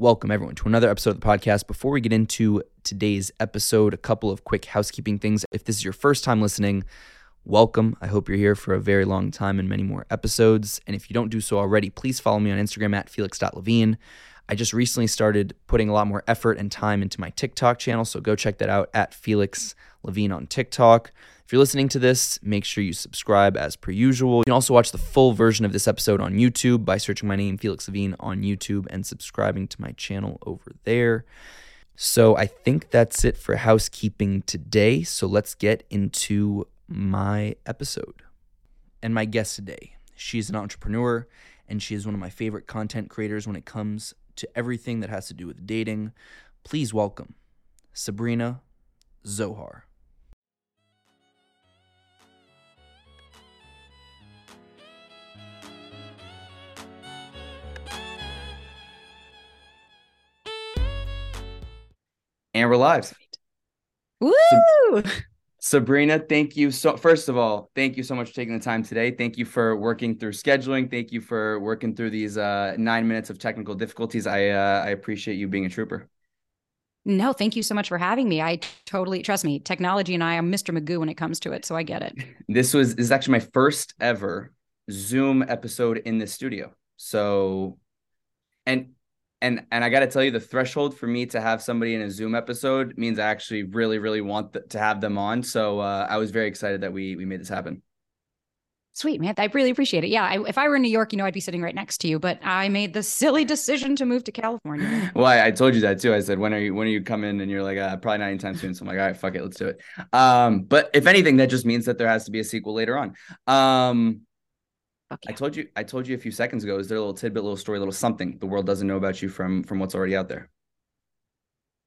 Welcome, everyone, to another episode of the podcast. Before we get into today's episode, a couple of quick housekeeping things. If this is your first time listening, welcome. I hope you're here for a very long time and many more episodes. And if you don't do so already, please follow me on Instagram at felix.levine. I just recently started putting a lot more effort and time into my TikTok channel, so go check that out at Felix Levine on TikTok. If you're listening to this, make sure you subscribe as per usual. You can also watch the full version of this episode on YouTube by searching my name, Felix Levine, on YouTube and subscribing to my channel over there. So I think that's it for housekeeping today. So let's get into my episode. And my guest today, she's an entrepreneur and she is one of my favorite content creators when it comes to everything that has to do with dating. Please welcome Sabrina Zohar. And we're live. Woo! Sabrina, thank you so first of all, thank you so much for taking the time today. Thank you for working through scheduling. Thank you for working through these uh, nine minutes of technical difficulties. I uh, I appreciate you being a trooper. No, thank you so much for having me. I totally trust me. Technology and I am Mr. Magoo when it comes to it, so I get it. This was this is actually my first ever Zoom episode in the studio. So and and and I got to tell you, the threshold for me to have somebody in a Zoom episode means I actually really, really want th- to have them on. So uh, I was very excited that we we made this happen. Sweet man, I really appreciate it. Yeah, I, if I were in New York, you know, I'd be sitting right next to you. But I made the silly decision to move to California. well, I, I, told you that too. I said, "When are you? When are you coming?" And you're like, uh, "Probably not anytime soon." So I'm like, "All right, fuck it, let's do it." Um, but if anything, that just means that there has to be a sequel later on. Um, yeah. I told you, I told you a few seconds ago. Is there a little tidbit, little story, little something the world doesn't know about you from from what's already out there?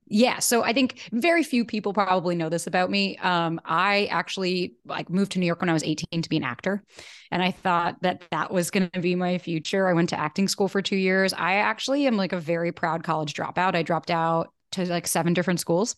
Yeah, so I think very few people probably know this about me. Um, I actually like moved to New York when I was 18 to be an actor, and I thought that that was going to be my future. I went to acting school for two years. I actually am like a very proud college dropout. I dropped out to like seven different schools.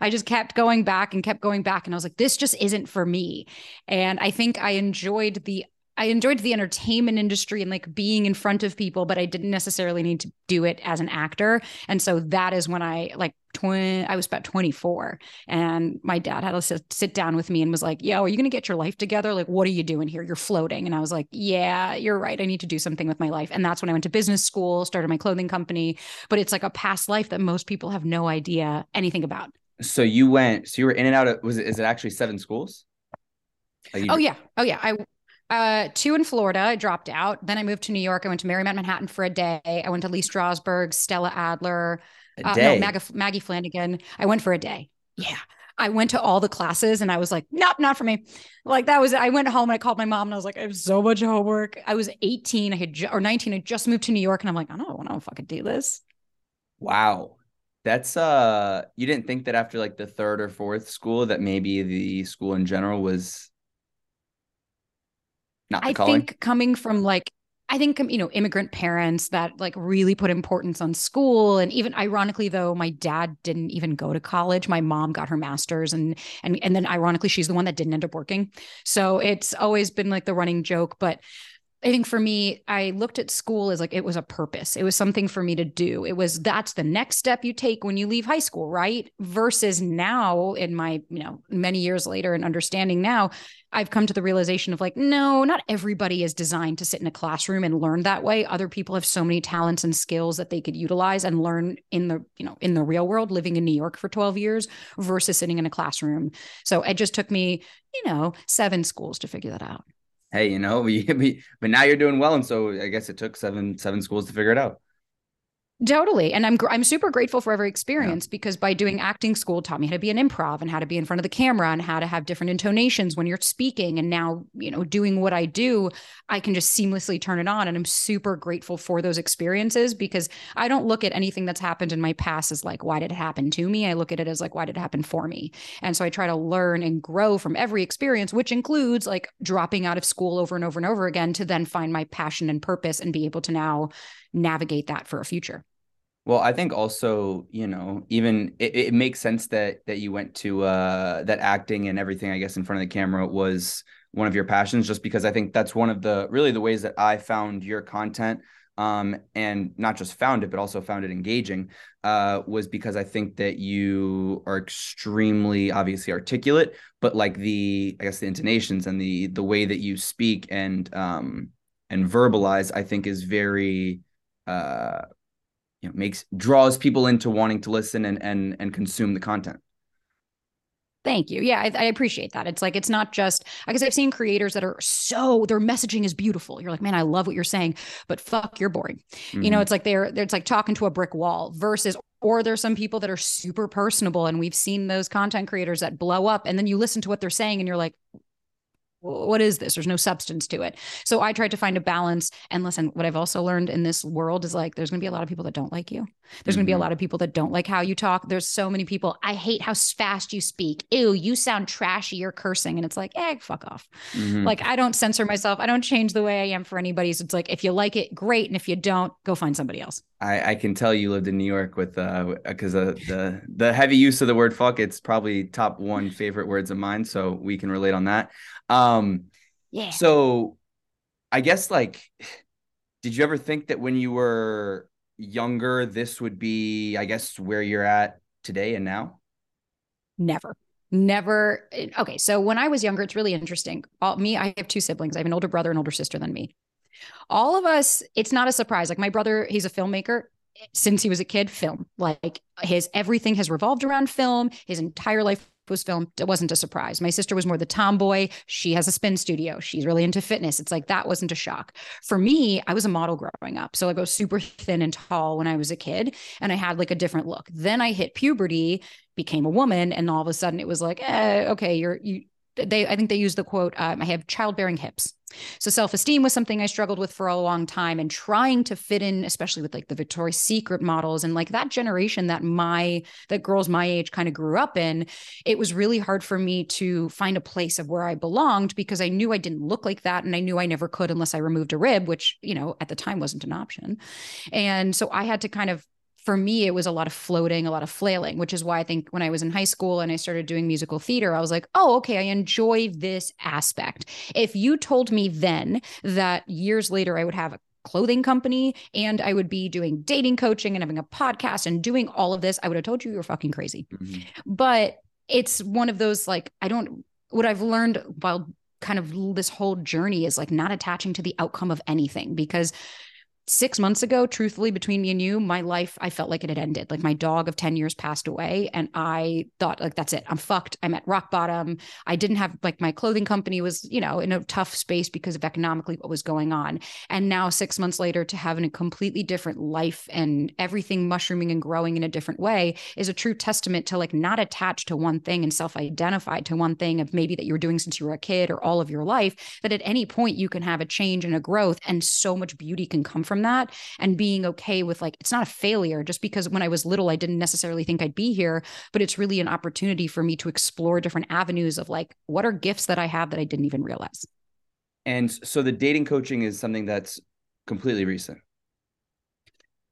I just kept going back and kept going back. And I was like, this just isn't for me. And I think I enjoyed the I enjoyed the entertainment industry and like being in front of people, but I didn't necessarily need to do it as an actor. And so that is when I like twin I was about 24 and my dad had to sit, sit down with me and was like, "Yo, are you going to get your life together? Like what are you doing here? You're floating." And I was like, "Yeah, you're right. I need to do something with my life." And that's when I went to business school, started my clothing company, but it's like a past life that most people have no idea anything about. So you went so you were in and out of was it is it actually seven schools? Like oh yeah. Oh yeah. I uh, two in Florida. I dropped out. Then I moved to New York. I went to Marymount Manhattan for a day. I went to Lee Strasberg, Stella Adler, uh, no, Maggie, Maggie Flanagan. I went for a day. Yeah. I went to all the classes and I was like, nope, not for me. Like that was, I went home and I called my mom and I was like, I have so much homework. I was 18, I had, ju- or 19, I just moved to New York and I'm like, I don't want to fucking do this. Wow. That's, uh, you didn't think that after like the third or fourth school that maybe the school in general was not I calling? think coming from like I think um, you know immigrant parents that like really put importance on school and even ironically though my dad didn't even go to college my mom got her masters and and and then ironically she's the one that didn't end up working so it's always been like the running joke but I think for me, I looked at school as like it was a purpose. It was something for me to do. It was that's the next step you take when you leave high school, right? Versus now, in my, you know, many years later and understanding now, I've come to the realization of like, no, not everybody is designed to sit in a classroom and learn that way. Other people have so many talents and skills that they could utilize and learn in the, you know, in the real world, living in New York for 12 years versus sitting in a classroom. So it just took me, you know, seven schools to figure that out hey, you know, we, we, but now you're doing well, and so I guess it took seven seven schools to figure it out. Totally. And I'm I'm super grateful for every experience yeah. because by doing acting school taught me how to be an improv and how to be in front of the camera and how to have different intonations when you're speaking and now, you know, doing what I do, I can just seamlessly turn it on and I'm super grateful for those experiences because I don't look at anything that's happened in my past as like why did it happen to me? I look at it as like why did it happen for me? And so I try to learn and grow from every experience which includes like dropping out of school over and over and over again to then find my passion and purpose and be able to now navigate that for a future. Well, I think also, you know, even it, it makes sense that that you went to uh that acting and everything, I guess, in front of the camera was one of your passions, just because I think that's one of the really the ways that I found your content um, and not just found it, but also found it engaging, uh, was because I think that you are extremely obviously articulate, but like the I guess the intonations and the the way that you speak and um, and verbalize, I think is very uh, you know makes draws people into wanting to listen and and and consume the content. Thank you. Yeah, I, I, appreciate that. It's like it's not just because I've seen creators that are so their messaging is beautiful. You're like, man, I love what you're saying, but fuck, you're boring. Mm-hmm. You know, mm-hmm. it's like they're, they're it's like talking to a brick wall versus or there's some people that are super personable and we've seen those content creators that blow up and then you listen to what they're saying and you're like what is this? There's no substance to it. So I tried to find a balance. And listen, what I've also learned in this world is like there's going to be a lot of people that don't like you. There's mm-hmm. going to be a lot of people that don't like how you talk. There's so many people. I hate how fast you speak. Ew, you sound trashy. You're cursing. And it's like, eh, fuck off. Mm-hmm. Like I don't censor myself. I don't change the way I am for anybody. So it's like if you like it, great. And if you don't, go find somebody else. I, I can tell you lived in New York with uh because uh, the the heavy use of the word fuck. It's probably top one favorite words of mine. So we can relate on that. Um, Um, yeah. So I guess like, did you ever think that when you were younger, this would be, I guess, where you're at today and now? Never. Never. Eh, okay. So when I was younger, it's really interesting. All, me, I have two siblings. I have an older brother and older sister than me. All of us, it's not a surprise. Like my brother, he's a filmmaker since he was a kid, film. Like his everything has revolved around film. His entire life was filmed it wasn't a surprise. My sister was more the tomboy. She has a spin studio. She's really into fitness. It's like that wasn't a shock. For me i was a model growing up so like i was super thin and tall when i was a kid and i had like a different look. Then i hit puberty became a woman and all of a sudden it was like eh, okay you're you they i think they use the quote um, i have childbearing hips so self-esteem was something I struggled with for a long time and trying to fit in, especially with like the Victoria's Secret models and like that generation that my that girls my age kind of grew up in, it was really hard for me to find a place of where I belonged because I knew I didn't look like that and I knew I never could unless I removed a rib, which, you know, at the time wasn't an option. And so I had to kind of for me, it was a lot of floating, a lot of flailing, which is why I think when I was in high school and I started doing musical theater, I was like, oh, okay, I enjoy this aspect. If you told me then that years later I would have a clothing company and I would be doing dating coaching and having a podcast and doing all of this, I would have told you you were fucking crazy. Mm-hmm. But it's one of those like, I don't, what I've learned while kind of this whole journey is like not attaching to the outcome of anything because six months ago, truthfully, between me and you, my life, I felt like it had ended. Like my dog of 10 years passed away. And I thought, like, that's it. I'm fucked. I'm at rock bottom. I didn't have, like, my clothing company was, you know, in a tough space because of economically what was going on. And now, six months later, to have a completely different life and everything mushrooming and growing in a different way is a true testament to, like, not attached to one thing and self identified to one thing of maybe that you were doing since you were a kid or all of your life, that at any point you can have a change and a growth and so much beauty can come from from that and being okay with like it's not a failure just because when I was little I didn't necessarily think I'd be here but it's really an opportunity for me to explore different avenues of like what are gifts that I have that I didn't even realize. And so the dating coaching is something that's completely recent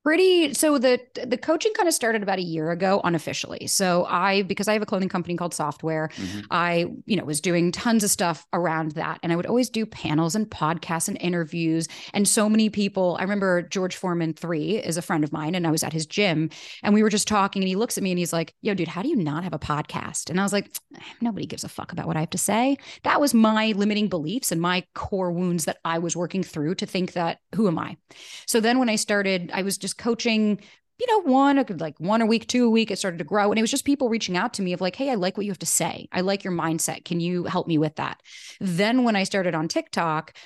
pretty so the the coaching kind of started about a year ago unofficially. So i because i have a clothing company called Softwear mm-hmm. i you know was doing tons of stuff around that. And i would always do panels and podcasts and interviews. And so many people i remember george foreman 3 is a friend of mine and i was at his gym and we were just talking and he looks at me and he's like yo dude how do you not have a podcast? And i was like nobody gives a fuck about what i have to say. That was my limiting beliefs and my core wounds that i was working through to think that who am i? So then when i started i was just just coaching you know, one like one a week, two a week, it started to grow. And it was just people reaching out to me of like, hey, I like what you have to say. I like your mindset. Can you help me with that? Then when I started on TikTok,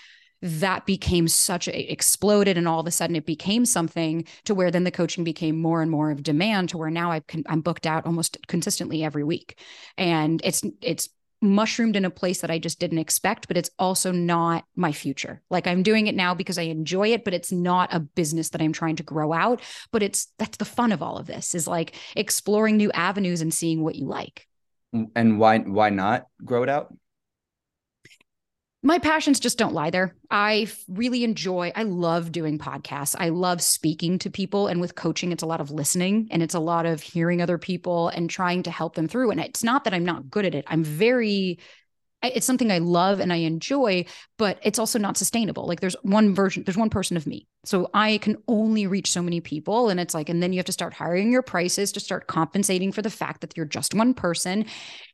that became such a exploded and all of a sudden it became something to where then the coaching became more and more of demand to where now i am booked out almost consistently every week and it's it's mushroomed in a place that I just didn't expect, but it's also not my future. Like I'm doing it now because I enjoy it, but it's not a business that I'm trying to grow out. But it's that's the fun of all of this is like exploring new avenues and seeing what you like. And why why not grow it out? My passions just don't lie there. I really enjoy, I love doing podcasts. I love speaking to people. And with coaching, it's a lot of listening and it's a lot of hearing other people and trying to help them through. And it's not that I'm not good at it. I'm very it's something I love and I enjoy, but it's also not sustainable. Like there's one version, there's one person of me. So I can only reach so many people. And it's like, and then you have to start hiring your prices to start compensating for the fact that you're just one person.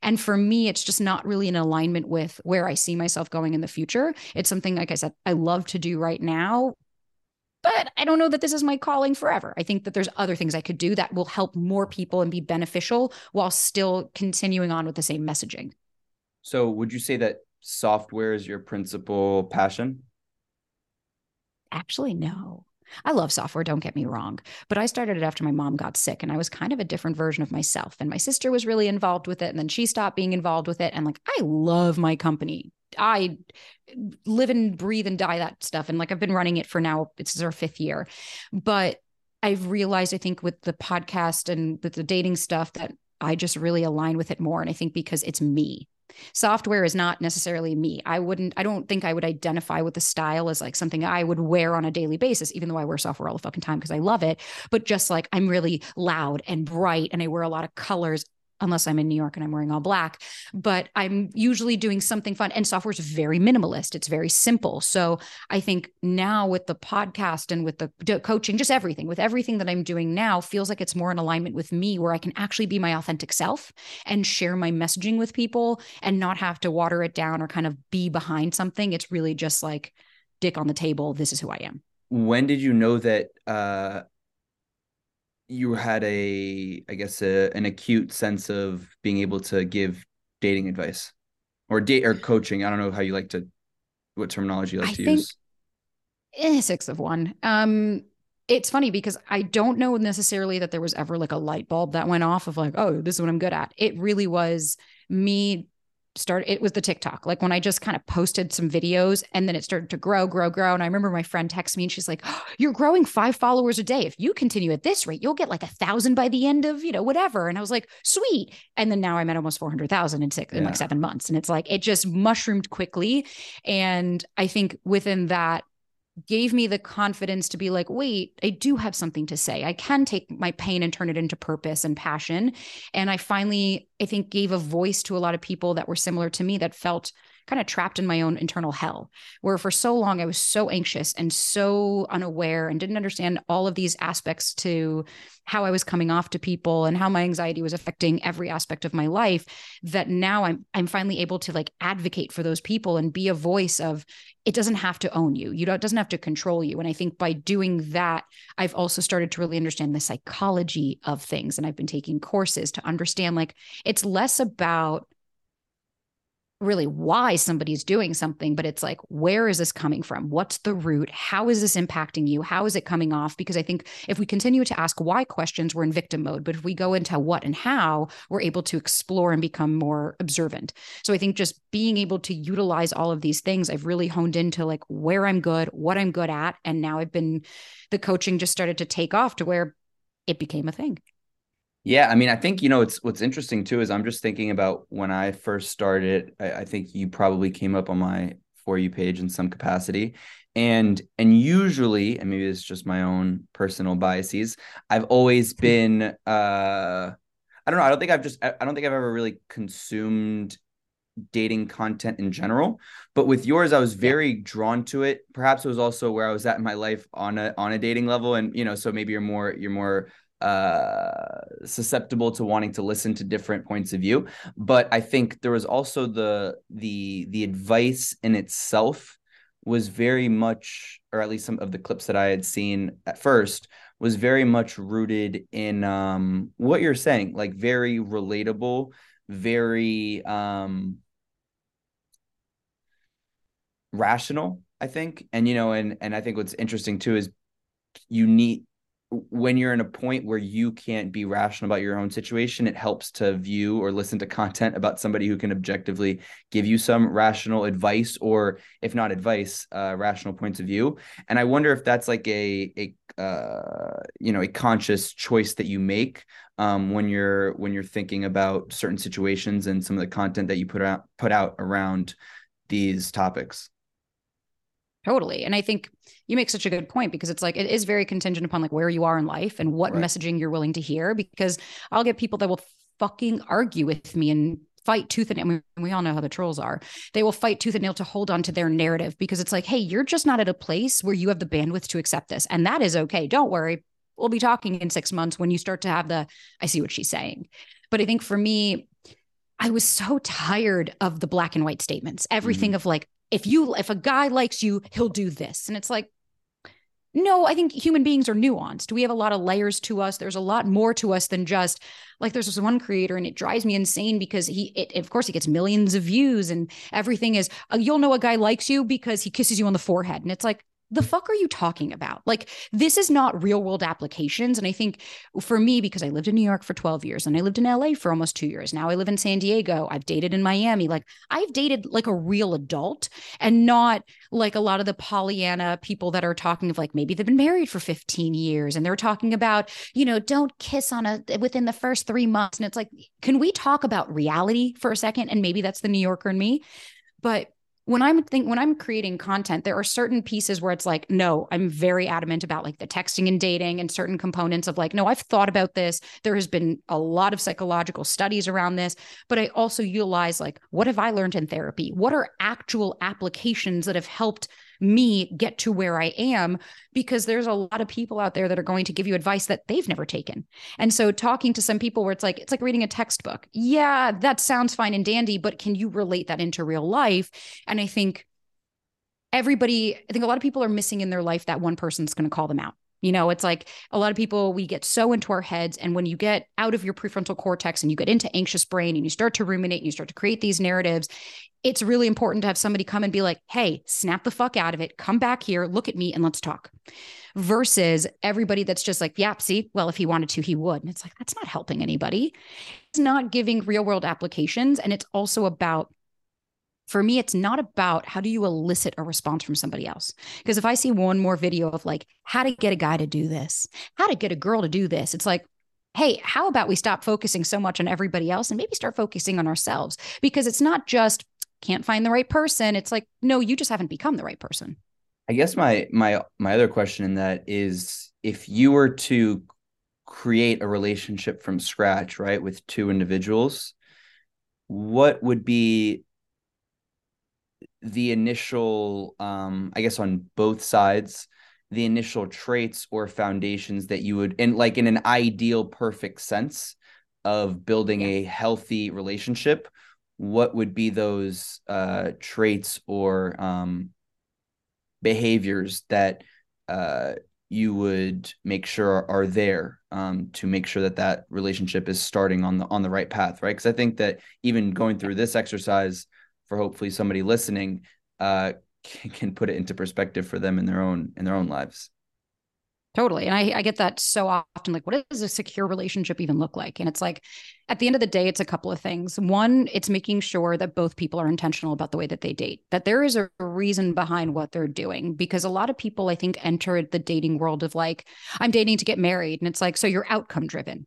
And for me, it's just not really in alignment with where I see myself going in the future. It's something, like I said, I love to do right now, but I don't know that this is my calling forever. I think that there's other things I could do that will help more people and be beneficial while still continuing on with the same messaging. So, would you say that Softwear is your principal passion? Actually, no. I love Softwear, don't get me wrong, but I started it after my mom got sick and I was kind of a different version of myself. And my sister was really involved with it. And then she stopped being involved with it. And like, I love my company. I live and breathe and die that stuff. And like, I've been running it for now, it's our fifth year. But I've realized, I think, with the podcast and with the dating stuff, that I just really align with it more. And I think because it's me, Softwear is not necessarily me. I wouldn't, I don't think I would identify with the style as like something I would wear on a daily basis, even though I wear Softwear all the fucking time because I love it. But just like I'm really loud and bright and I wear a lot of colors unless I'm in New York and I'm wearing all black. But I'm usually doing something fun. And Softwear is very minimalist, it's very simple. So I think now with the podcast and with the coaching, just everything, with everything that I'm doing now, feels like it's more in alignment with me where I can actually be my authentic self and share my messaging with people and not have to water it down or kind of be behind something. It's really just like, dick on the table. This is who I am. When did you know that uh, you had a i guess a, an acute sense of being able to give dating advice or date or coaching. I don't know how you like to what terminology you like I to use. Eh, six of one. Um it's funny because I don't know necessarily that there was ever like a light bulb that went off of like, oh, this is what I'm good at. It really was me started it was the TikTok. Like when I just kind of posted some videos and then it started to grow, grow, grow. And I remember my friend texted me and she's like, oh, You're growing five followers a day. If you continue at this rate, you'll get like a thousand by the end of, you know, whatever. And I was like, Sweet. And then now I'm at almost 400,000 in six, yeah. in like seven months. And it's like, it just mushroomed quickly. And I think within that, gave me the confidence to be like, wait, I do have something to say. I can take my pain and turn it into purpose and passion. And I finally, I think, gave a voice to a lot of people that were similar to me that felt kind of trapped in my own internal hell, where for so long I was so anxious and so unaware and didn't understand all of these aspects to how I was coming off to people and how my anxiety was affecting every aspect of my life that now I'm I'm finally able to like advocate for those people and be a voice of it doesn't have to own you. You it doesn't have to control you. And I think by doing that, I've also started to really understand the psychology of things. And I've been taking courses to understand like it's less about really why somebody's doing something, but it's like, where is this coming from? What's the root? How is this impacting you? How is it coming off? Because I think if we continue to ask why questions, we're in victim mode. But if we go into what and how, we're able to explore and become more observant. So I think just being able to utilize all of these things, I've really honed into like where I'm good, what I'm good at. And now I've been, the coaching just started to take off to where it became a thing. Yeah, I mean, I think you know it's what's interesting too is I'm just thinking about when I first started. I, I think you probably came up on my for you page in some capacity, and and usually, and maybe it's just my own personal biases. I've always been, uh, I don't know. I don't think I've just, I don't think I've ever really consumed dating content in general but with yours i was very drawn to it perhaps it was also where i was at in my life on a on a dating level and you know so maybe you're more you're more uh, susceptible to wanting to listen to different points of view. But I think there was also the the the advice in itself was very much, or at least some of the clips that I had seen at first, was very much rooted in um, what you're saying, like very relatable, very um, rational. I think, and you know, and and I think what's interesting too is you need when you're in a point where you can't be rational about your own situation, it helps to view or listen to content about somebody who can objectively give you some rational advice, or if not advice, uh, rational points of view. And I wonder if that's like a a uh, you know a conscious choice that you make um, when you're when you're thinking about certain situations and some of the content that you put out put out around these topics. Totally. And I think you make such a good point because it's like it is very contingent upon like where you are in life and what right. messaging you're willing to hear because I'll get people that will fucking argue with me and fight tooth and nail. We, we all know how the trolls are. They will fight tooth and nail to hold on to their narrative because it's like, hey, you're just not at a place where you have the bandwidth to accept this. And that is okay. Don't worry. We'll be talking in six months when you start to have the, I see what she's saying. But I think for me, I was so tired of the black and white statements, everything mm-hmm. of like, if you, if a guy likes you, he'll do this. And it's like, no, I think human beings are nuanced. We have a lot of layers to us. There's a lot more to us than just like there's this one creator and it drives me insane because he it, of course he gets millions of views and everything is uh, you'll know a guy likes you because he kisses you on the forehead and it's like the fuck are you talking about? Like, this is not real world applications. And I think for me, because I lived in New York for 12 years and I lived in LA for almost two years, now I live in San Diego, I've dated in Miami. Like, I've dated like a real adult and not like a lot of the Pollyanna people that are talking of like maybe they've been married for 15 years and they're talking about, you know, don't kiss on a within the first three months. And it's like, can we talk about reality for a second? And maybe that's the New Yorker in me. But when I'm think when I'm creating content, there are certain pieces where it's like, no, I'm very adamant about like the texting and dating and certain components of like, no, I've thought about this. There has been a lot of psychological studies around this, but I also utilize like, what have I learned in therapy? What are actual applications that have helped me get to where I am because there's a lot of people out there that are going to give you advice that they've never taken. And so talking to some people where it's like it's like reading a textbook. Yeah, that sounds fine and dandy, but can you relate that into real life? And I think everybody, I think a lot of people are missing in their life that one person's going to call them out. You know, it's like a lot of people, we get so into our heads. And when you get out of your prefrontal cortex and you get into anxious brain and you start to ruminate and you start to create these narratives, it's really important to have somebody come and be like, hey, snap the fuck out of it. Come back here, look at me, and let's talk. Versus everybody that's just like, yeah, see, well, if he wanted to, he would. And it's like, that's not helping anybody. It's not giving real world applications. And it's also about for me, it's not about how do you elicit a response from somebody else. Because if I see one more video of like how to get a guy to do this, how to get a girl to do this, it's like, hey, how about we stop focusing so much on everybody else and maybe start focusing on ourselves? Because it's not just can't find the right person. It's like, no, you just haven't become the right person. I guess my my my other question in that is if you were to create a relationship from scratch, right, with two individuals, what would be the initial um i guess on both sides the initial traits or foundations that you would in like in an ideal perfect sense of building a healthy relationship what would be those uh traits or um behaviors that uh you would make sure are there um, to make sure that that relationship is starting on the on the right path, right? Because I think that even going through this exercise, for hopefully somebody listening uh, can, can put it into perspective for them in their own in their own lives. Totally. And I, I get that so often. Like, what does a secure relationship even look like? And it's like, at the end of the day, it's a couple of things. One, it's making sure that both people are intentional about the way that they date, that there is a reason behind what they're doing. Because a lot of people, I think, enter the dating world of like, I'm dating to get married. And it's like, so you're outcome driven.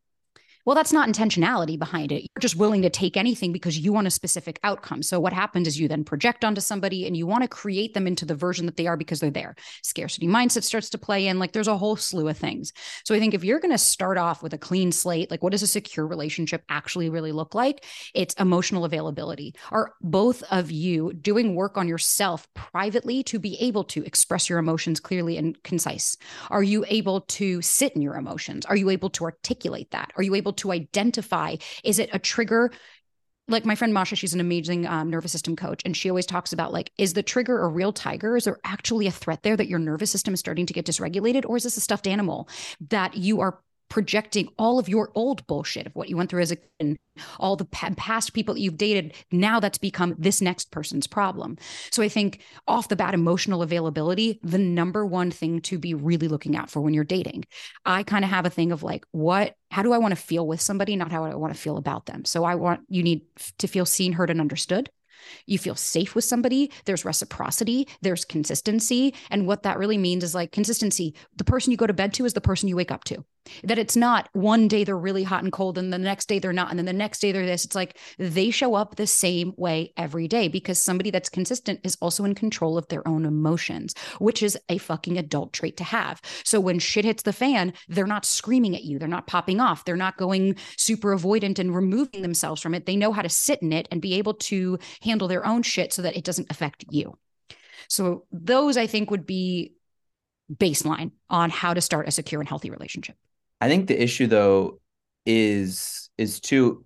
Well, that's not intentionality behind it. You're just willing to take anything because you want a specific outcome. So what happens is you then project onto somebody and you want to create them into the version that they are because they're there. Scarcity mindset starts to play in. Like there's a whole slew of things. So I think if you're going to start off with a clean slate, like what does a secure relationship actually really look like? It's emotional availability. Are both of you doing work on yourself privately to be able to express your emotions clearly and concise? Are you able to sit in your emotions? Are you able to articulate that? Are you able to identify is it a trigger like my friend Masha, she's an amazing um, nervous system coach, and she always talks about like, is the trigger a real tiger? Is there actually a threat there that your nervous system is starting to get dysregulated, or is this a stuffed animal that you are projecting all of your old bullshit of what you went through as a kid, all the past people that you've dated. Now that's become this next person's problem. So I think off the bat, emotional availability, the number one thing to be really looking out for when you're dating. I kind of have a thing of like, what, how do I want to feel with somebody, not how I want to feel about them. So I want, you need to feel seen, heard, and understood. You feel safe with somebody. There's reciprocity, there's consistency. And what that really means is like consistency. The person you go to bed to is the person you wake up to. That it's not one day they're really hot and cold and the next day they're not and then the next day they're this. It's like they show up the same way every day because somebody that's consistent is also in control of their own emotions which is a fucking adult trait to have. So when shit hits the fan they're not screaming at you. They're not popping off. They're not going super avoidant and removing themselves from it. They know how to sit in it and be able to handle their own shit so that it doesn't affect you. So those i think would be baseline on how to start a secure and healthy relationship I think the issue though is is to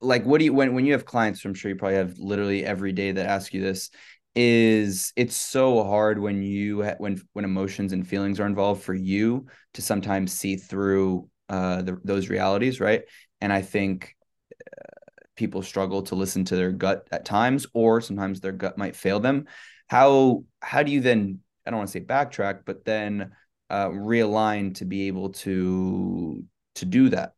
like what do you when when you have clients I'm sure you probably have literally every day that ask you this is it's so hard when you when when emotions and feelings are involved for you to sometimes see through uh the, those realities right? And I think uh, people struggle to listen to their gut at times or sometimes their gut might fail them. How how do you then I don't want to say backtrack but then uh, realign to be able to to do that.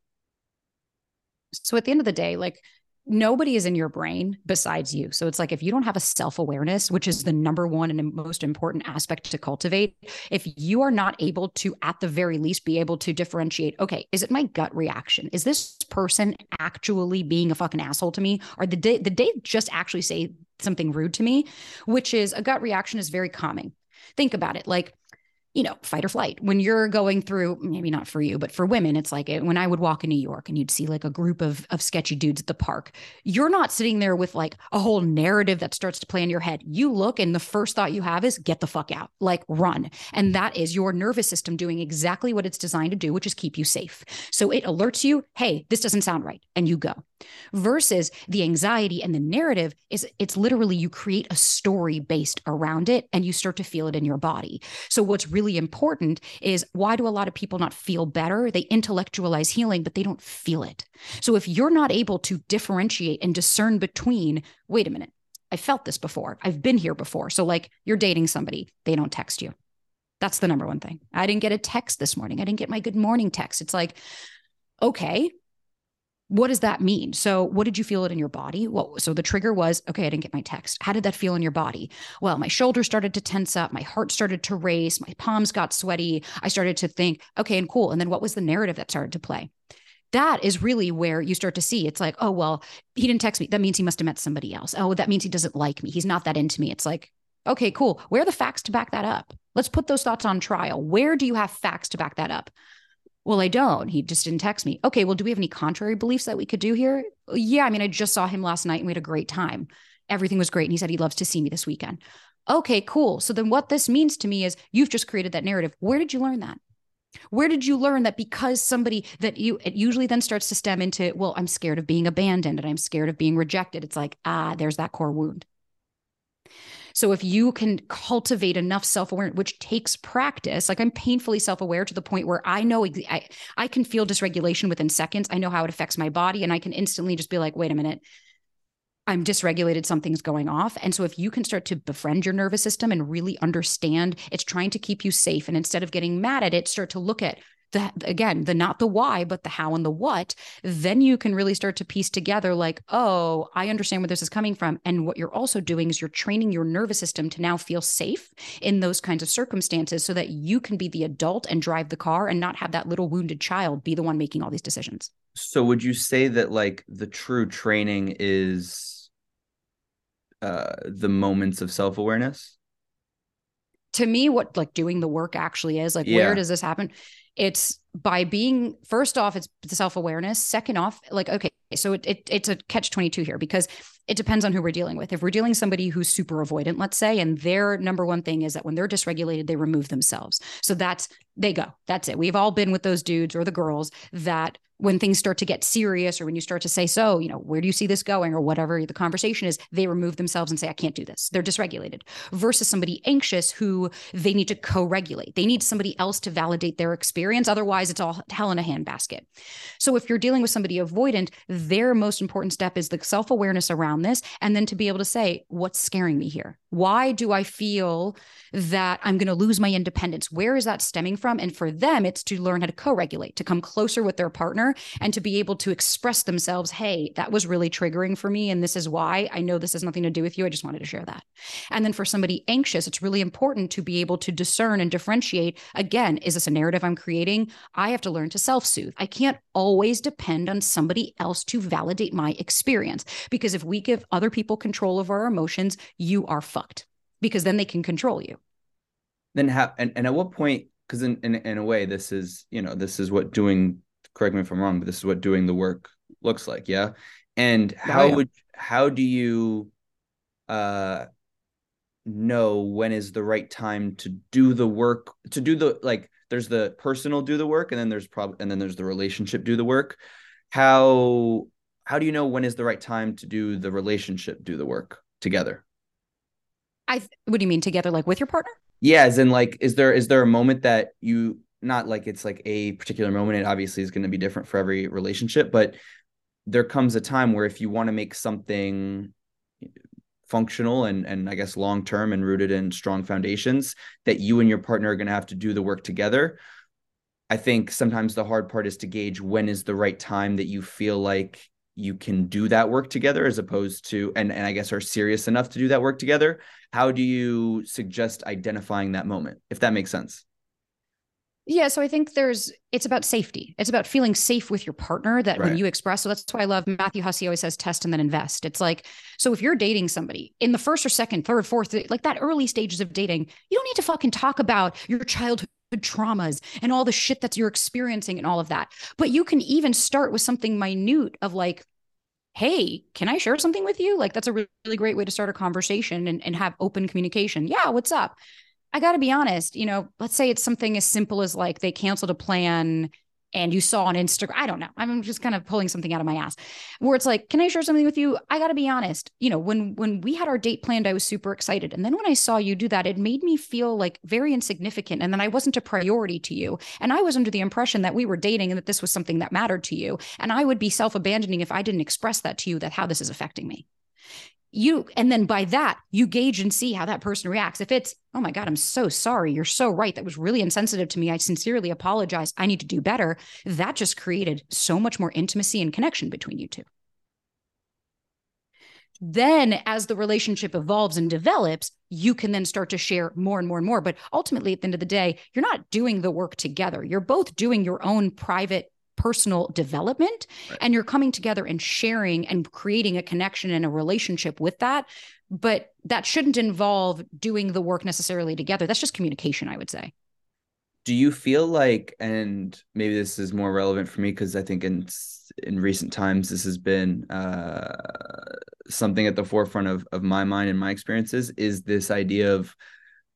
So at the end of the day like nobody is in your brain besides you. So it's like if you don't have a self-awareness which is the number one and most important aspect to cultivate if you are not able to at the very least be able to differentiate okay is it my gut reaction? Is this person actually being a fucking asshole to me? Or did they, did they just actually say something rude to me which is a gut reaction is very calming. Think about it. Like you know, fight or flight. When you're going through, maybe not for you, but for women, it's like eh, when I would walk in New York and you'd see like a group of of sketchy dudes at the park. You're not sitting there with like a whole narrative that starts to play in your head. You look and the first thought you have is get the fuck out, like run. And that is your nervous system doing exactly what it's designed to do, which is keep you safe. So it alerts you, hey, this doesn't sound right, and you go. Versus the anxiety and the narrative is it's literally you create a story based around it and you start to feel it in your body. So what's really important is why do a lot of people not feel better? They intellectualize healing, but they don't feel it. So if you're not able to differentiate and discern between, wait a minute, I felt this before, I've been here before. So, like you're dating somebody, they don't text you. That's the number one thing. I didn't get a text this morning. I didn't get my good morning text. It's like, okay, what does that mean? So, what did you feel it in your body? Well, so the trigger was, okay, I didn't get my text. How did that feel in your body? Well, my shoulders started to tense up, my heart started to race, my palms got sweaty. I started to think, okay, and cool. And then what was the narrative that started to play? That is really where you start to see it's like, oh, well, he didn't text me. That means he must have met somebody else. Oh, that means he doesn't like me. He's not that into me. It's like, okay, cool. Where are the facts to back that up? Let's put those thoughts on trial. Where do you have facts to back that up? Well, I don't. He just didn't text me. Okay, well, do we have any contrary beliefs that we could do here? Yeah, I mean, I just saw him last night and we had a great time. Everything was great. And he said he loves to see me this weekend. Okay, cool. So then what this means to me is you've just created that narrative. Where did you learn that? Where did you learn that because somebody that you, it usually then starts to stem into, well, I'm scared of being abandoned and I'm scared of being rejected. It's like, ah, there's that core wound. So if you can cultivate enough self-awareness, which takes practice, like I'm painfully self-aware to the point where I know I, I can feel dysregulation within seconds. I know how it affects my body and I can instantly just be like, wait a minute, I'm dysregulated, something's going off. And so, if you can start to befriend your nervous system and really understand it's trying to keep you safe, and instead of getting mad at it, start to look at the again the not the why but the how and the what then you can really start to piece together like oh i understand where this is coming from. And what you're also doing is you're training your nervous system to now feel safe in those kinds of circumstances so that you can be the adult and drive the car and not have that little wounded child be the one making all these decisions. So would you say that like the true training is uh the moments of self-awareness? To me what like doing the work actually is like yeah. where does this happen it's by being first off it's the self-awareness. Second off like okay so it, it it's a catch 22 here because it depends on who we're dealing with. If we're dealing somebody who's super avoidant let's say and their number one thing is that when they're dysregulated they remove themselves. So that's they go. That's it. We've all been with those dudes or the girls that when things start to get serious or when you start to say so you know where do you see this going? or whatever the conversation is they remove themselves and say i can't do this. They're dysregulated versus somebody anxious who they need to co-regulate. They need somebody else to validate their experience. Otherwise it's all hell in a handbasket. So if you're dealing with somebody avoidant their most important step is the self-awareness around this and then to be able to say what's scaring me here? Why do i feel that i'm going to lose my independence? Where is that stemming from? And for them it's to learn how to co-regulate to come closer with their partner and to be able to express themselves, hey, that was really triggering for me. And this is why I know this has nothing to do with you. I just wanted to share that. And then for somebody anxious, it's really important to be able to discern and differentiate again, is this a narrative I'm creating? I have to learn to self soothe. I can't always depend on somebody else to validate my experience because if we give other people control over our emotions, you are fucked because then they can control you. Then how, and, and at what point because in, in in a way this is you know this is what doing correct me if i'm wrong but this is what doing the work looks like yeah? And how oh, yeah. would how do you uh know when is the right time to do the work to do the like there's the personal do the work and then there's probably and then there's the relationship do the work. How how do you know when is the right time to do the relationship do the work together? I what do you mean together like with your partner? Yeah as in like is there is there a moment that you not like it's like a particular moment. It obviously is going to be different for every relationship but there comes a time where if you want to make something functional and and I guess long term and rooted in strong foundations that you and your partner are going to have to do the work together. I think sometimes the hard part is to gauge when is the right time that you feel like you can do that work together as opposed to and and I guess are serious enough to do that work together. How do you suggest identifying that moment if that makes sense yeah, so I think there's it's about safety. It's about feeling safe with your partner that right. when you express. So that's why I love Matthew Hussey always says test and then invest. It's like so if you're dating somebody in the first or second, third, fourth, like that early stages of dating, you don't need to fucking talk about your childhood traumas and all the shit that you're experiencing and all of that. But you can even start with something minute of like hey, can I share something with you? Like that's a really, really great way to start a conversation and, and have open communication. Yeah, what's up? I got to be honest, you know, let's say it's something as simple as like they canceled a plan and you saw on Instagram. I don't know. I'm just kind of pulling something out of my ass where it's like, can I share something with you? I got to be honest. You know, when when we had our date planned, I was super excited. And then when I saw you do that, it made me feel like very insignificant and then I wasn't a priority to you. And I was under the impression that we were dating and that this was something that mattered to you. And I would be self-abandoning if I didn't express that to you that how this is affecting me you and then by that you gauge and see how that person reacts. If it's oh my god i'm so sorry. You're so right. That was really insensitive to me. I sincerely apologize. I need to do better. That just created so much more intimacy and connection between you two. Then as the relationship evolves and develops you can then start to share more and more and more. But ultimately at the end of the day you're not doing the work together. You're both doing your own private personal development right. and you're coming together and sharing and creating a connection and a relationship with that but that shouldn't involve doing the work necessarily together that's just communication i would say do you feel like and maybe this is more relevant for me because i think in in recent times this has been uh, something at the forefront of, of my mind and my experiences is this idea of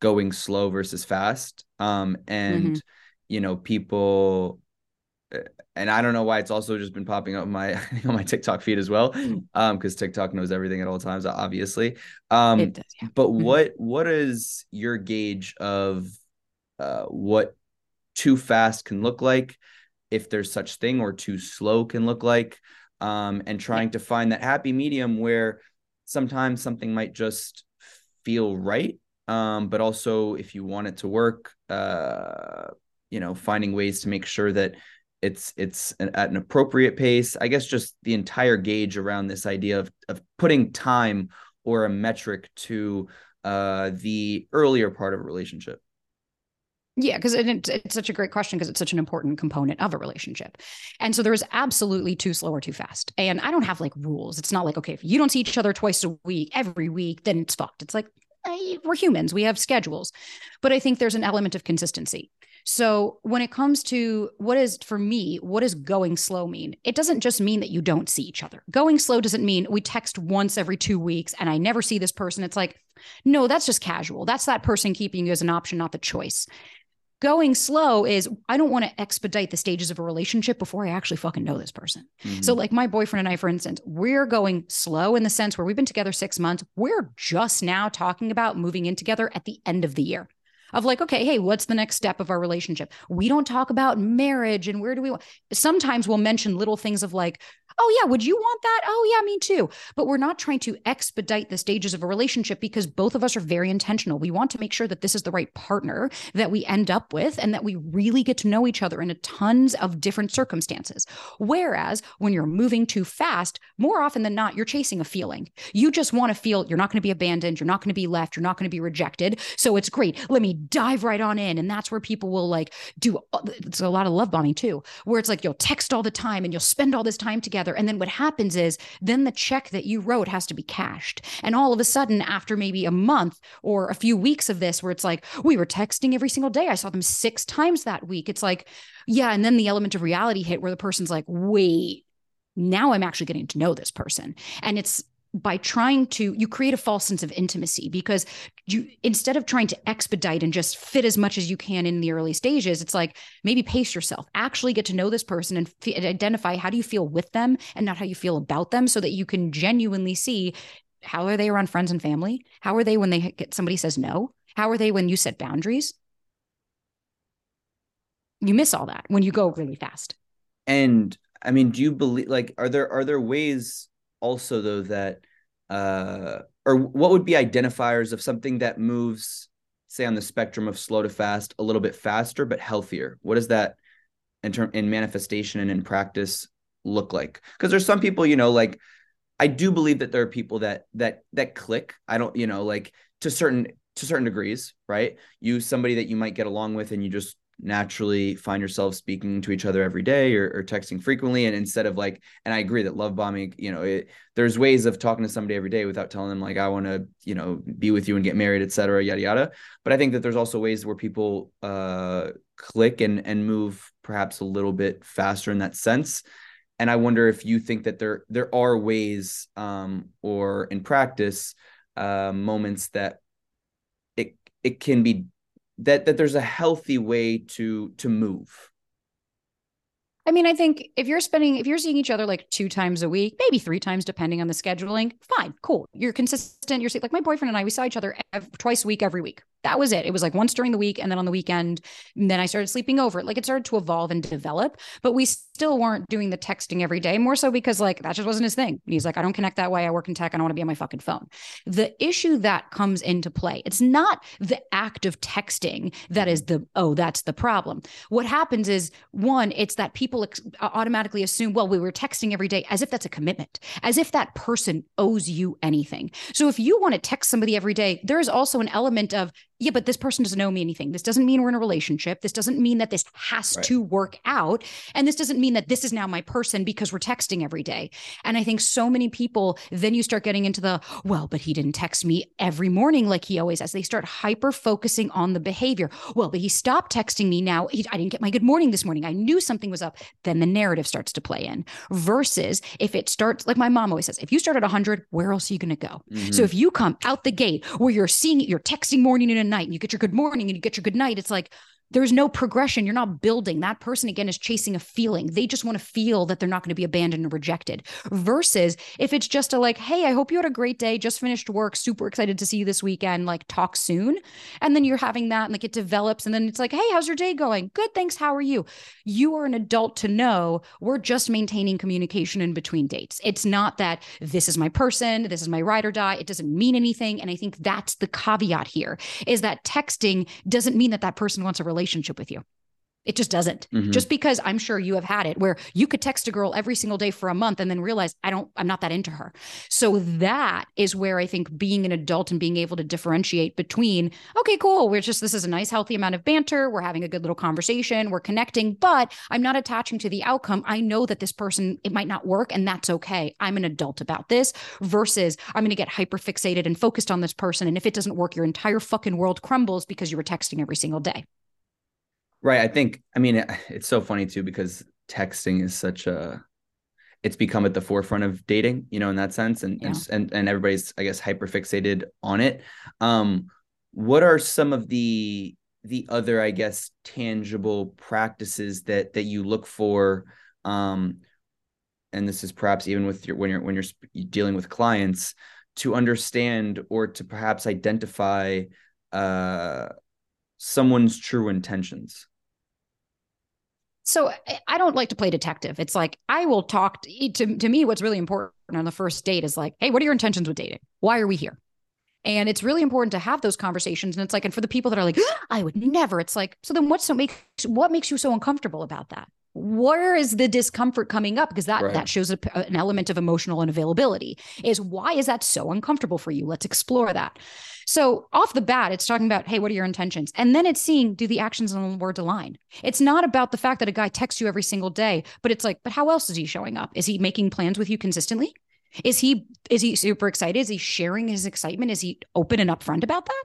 going slow versus fast um, and mm-hmm. you know people and I don't know why it's also just been popping up on my on my TikTok feed as well, mm. um, because TikTok knows everything at all times, obviously. Um, does, yeah. but mm-hmm. what what is your gauge of uh, what too fast can look like, if there's such thing, or too slow can look like, um, and trying yeah. to find that happy medium where sometimes something might just feel right, um, but also if you want it to work, uh, you know, finding ways to make sure that it's it's an, at an appropriate pace i guess just the entire gauge around this idea of of putting time or a metric to uh the earlier part of a relationship yeah, because it, it's such a great question because it's such an important component of a relationship. And so there is absolutely too slow or too fast. And I don't have like rules. It's not like, okay, if you don't see each other twice a week, every week, then it's fucked. It's like, we're humans, we have schedules. But I think there's an element of consistency. So when it comes to what is for me, what does going slow mean? It doesn't just mean that you don't see each other. Going slow doesn't mean we text once every two weeks and I never see this person. It's like, no, that's just casual. That's that person keeping you as an option, not the choice. Going slow is I don't want to expedite the stages of a relationship before I actually fucking know this person. Mm-hmm. So, like my boyfriend and I, for instance, we're going slow in the sense where we've been together six months. We're just now talking about moving in together at the end of the year of like, okay, hey, what's the next step of our relationship? We don't talk about marriage and where do we want. Sometimes we'll mention little things of like, oh yeah, would you want that? Oh yeah, me too. But we're not trying to expedite the stages of a relationship because both of us are very intentional. We want to make sure that this is the right partner that we end up with and that we really get to know each other in a tons of different circumstances. Whereas when you're moving too fast, more often than not, you're chasing a feeling. You just want to feel you're not going to be abandoned, you're not going to be left, you're not going to be rejected. So it's great. Let me dive right on in. And that's where people will like do uh, it's a lot of love bombing too, where it's like you'll text all the time and you'll spend all this time together. And then what happens is then the check that you wrote has to be cashed. And all of a sudden, after maybe a month or a few weeks of this, where it's like, we were texting every single day. I saw them six times that week. It's like, yeah. And then the element of reality hit where the person's like, wait, now I'm actually getting to know this person. And it's by trying to you create a false sense of intimacy because you instead of trying to expedite and just fit as much as you can in the early stages it's like maybe pace yourself actually get to know this person and f- identify how do you feel with them and not how you feel about them so that you can genuinely see how are they around friends and family? How are they when they get somebody says no? How are they when you set boundaries? You miss all that when you go really fast. And i mean do you believe like are there are there ways also though that uh or what would be identifiers of something that moves say on the spectrum of slow to fast a little bit faster but healthier? What does that in term in manifestation and in practice look like? Because there's some people you know like i do believe that there are people that that that click. I don't you know like to certain to certain degrees right? You somebody that you might get along with and you just naturally find yourself speaking to each other every day or, or, texting frequently and instead of like and i agree that love bombing you know it, there's ways of talking to somebody every day without telling them like i want to you know be with you and get married etc yada yada. But i think that there's also ways where people uh click and and move perhaps a little bit faster in that sense. And i wonder if you think that there there are ways um or in practice uh moments that it it can be that that there's a healthy way to to move I mean, I think if you're spending, if you're seeing each other like two times a week, maybe three times, depending on the scheduling, fine, cool. You're consistent. You're like my boyfriend and I, we saw each other twice a week, every week that was it. It was like once during the week and then on the weekend. And then I started sleeping over. Like it started to evolve and develop, but we still weren't doing the texting every day, more so because like that just wasn't his thing. And he's like, I don't connect that way. I work in tech. I don't want to be on my fucking phone. The issue that comes into play, it's not the act of texting that is the, oh, that's the problem. What happens is one, it's that people ex- automatically assume, well, we were texting every day as if that's a commitment, as if that person owes you anything. So if you want to text somebody every day, there's also an element of yeah, but this person doesn't owe me anything. This doesn't mean we're in a relationship. This doesn't mean that this has right. to work out. And this doesn't mean that this is now my person because we're texting every day. And I think so many people, then you start getting into the, well, but he didn't text me every morning like he always has. They start hyper focusing on the behavior. Well, but he stopped texting me now. He, I didn't get my good morning this morning. I knew something was up. Then the narrative starts to play in versus if it starts, like my mom always says, if you start at 100, where else are you going to go? Mm-hmm. So if you come out the gate where you're seeing, you're texting morning and night and you get your good morning and you get your good night. It's like there's no progression. You're not building. That person again is chasing a feeling. They just want to feel that they're not going to be abandoned or rejected. Versus if it's just a like, hey, I hope you had a great day, just finished work, super excited to see you this weekend, like talk soon. And then you're having that and like it develops. And then it's like, hey, how's your day going? Good, thanks. How are you? You are an adult to know we're just maintaining communication in between dates. It's not that this is my person, this is my ride or die. It doesn't mean anything. And I think that's the caveat here is that texting doesn't mean that that person wants a relationship relationship with you. It just doesn't. Mm-hmm. Just because I'm sure you have had it where you could text a girl every single day for a month and then realize I don't, I'm not that into her. So that is where I think being an adult and being able to differentiate between, okay, cool, we're just, this is a nice, healthy amount of banter. We're having a good little conversation. We're connecting, but I'm not attaching to the outcome. I know that this person, it might not work and that's okay. I'm an adult about this versus I'm going to get hyper fixated and focused on this person. And if it doesn't work, your entire fucking world crumbles because you were texting every single day. Right. I think, I mean, it's so funny too, because texting is such a, it's become at the forefront of dating, you know, in that sense. And, yeah. and, and everybody's, I guess, hyper fixated on it. Um, what are some of the, the other, I guess, tangible practices that, that you look for, um, and this is perhaps even with your, when you're, when you're dealing with clients to understand or to perhaps identify, uh, someone's true intentions? So I don't like to play detective. It's like I will talk to, to, to me. What's really important on the first date is like, hey, what are your intentions with dating? Why are we here? And it's really important to have those conversations. And it's like, and for the people that are like, ah, I would never, it's like, so then what's so make what makes you so uncomfortable about that? where is the discomfort coming up? Because that right. that shows a, an element of emotional unavailability is why is that so uncomfortable for you? Let's explore that. So off the bat it's talking about hey what are your intentions? And then it's seeing do the actions and the words align? It's not about the fact that a guy texts you every single day but it's like but how else is he showing up? Is he making plans with you consistently is he is he super excited is he sharing his excitement is he open and upfront about that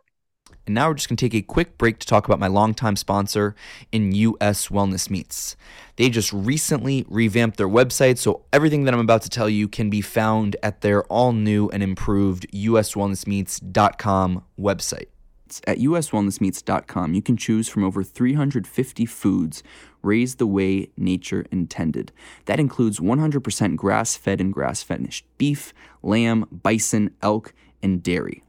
and now we're just going to take a quick break to talk about my longtime sponsor in US Wellness Meats. They just recently revamped their website, so everything that I'm about to tell you can be found at their all new and improved uswellnessmeats.com website. At uswellnessmeats.com, you can choose from over 350 foods raised the way nature intended. That includes 100% grass fed and grass finished beef, lamb, bison, elk, and dairy.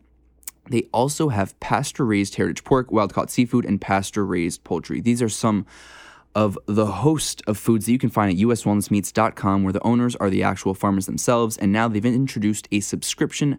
They also have pasture raised heritage pork, wild caught seafood, and pasture raised poultry. These are some of the host of foods that you can find at uswellnessmeats.com, where the owners are the actual farmers themselves. And now they've introduced a subscription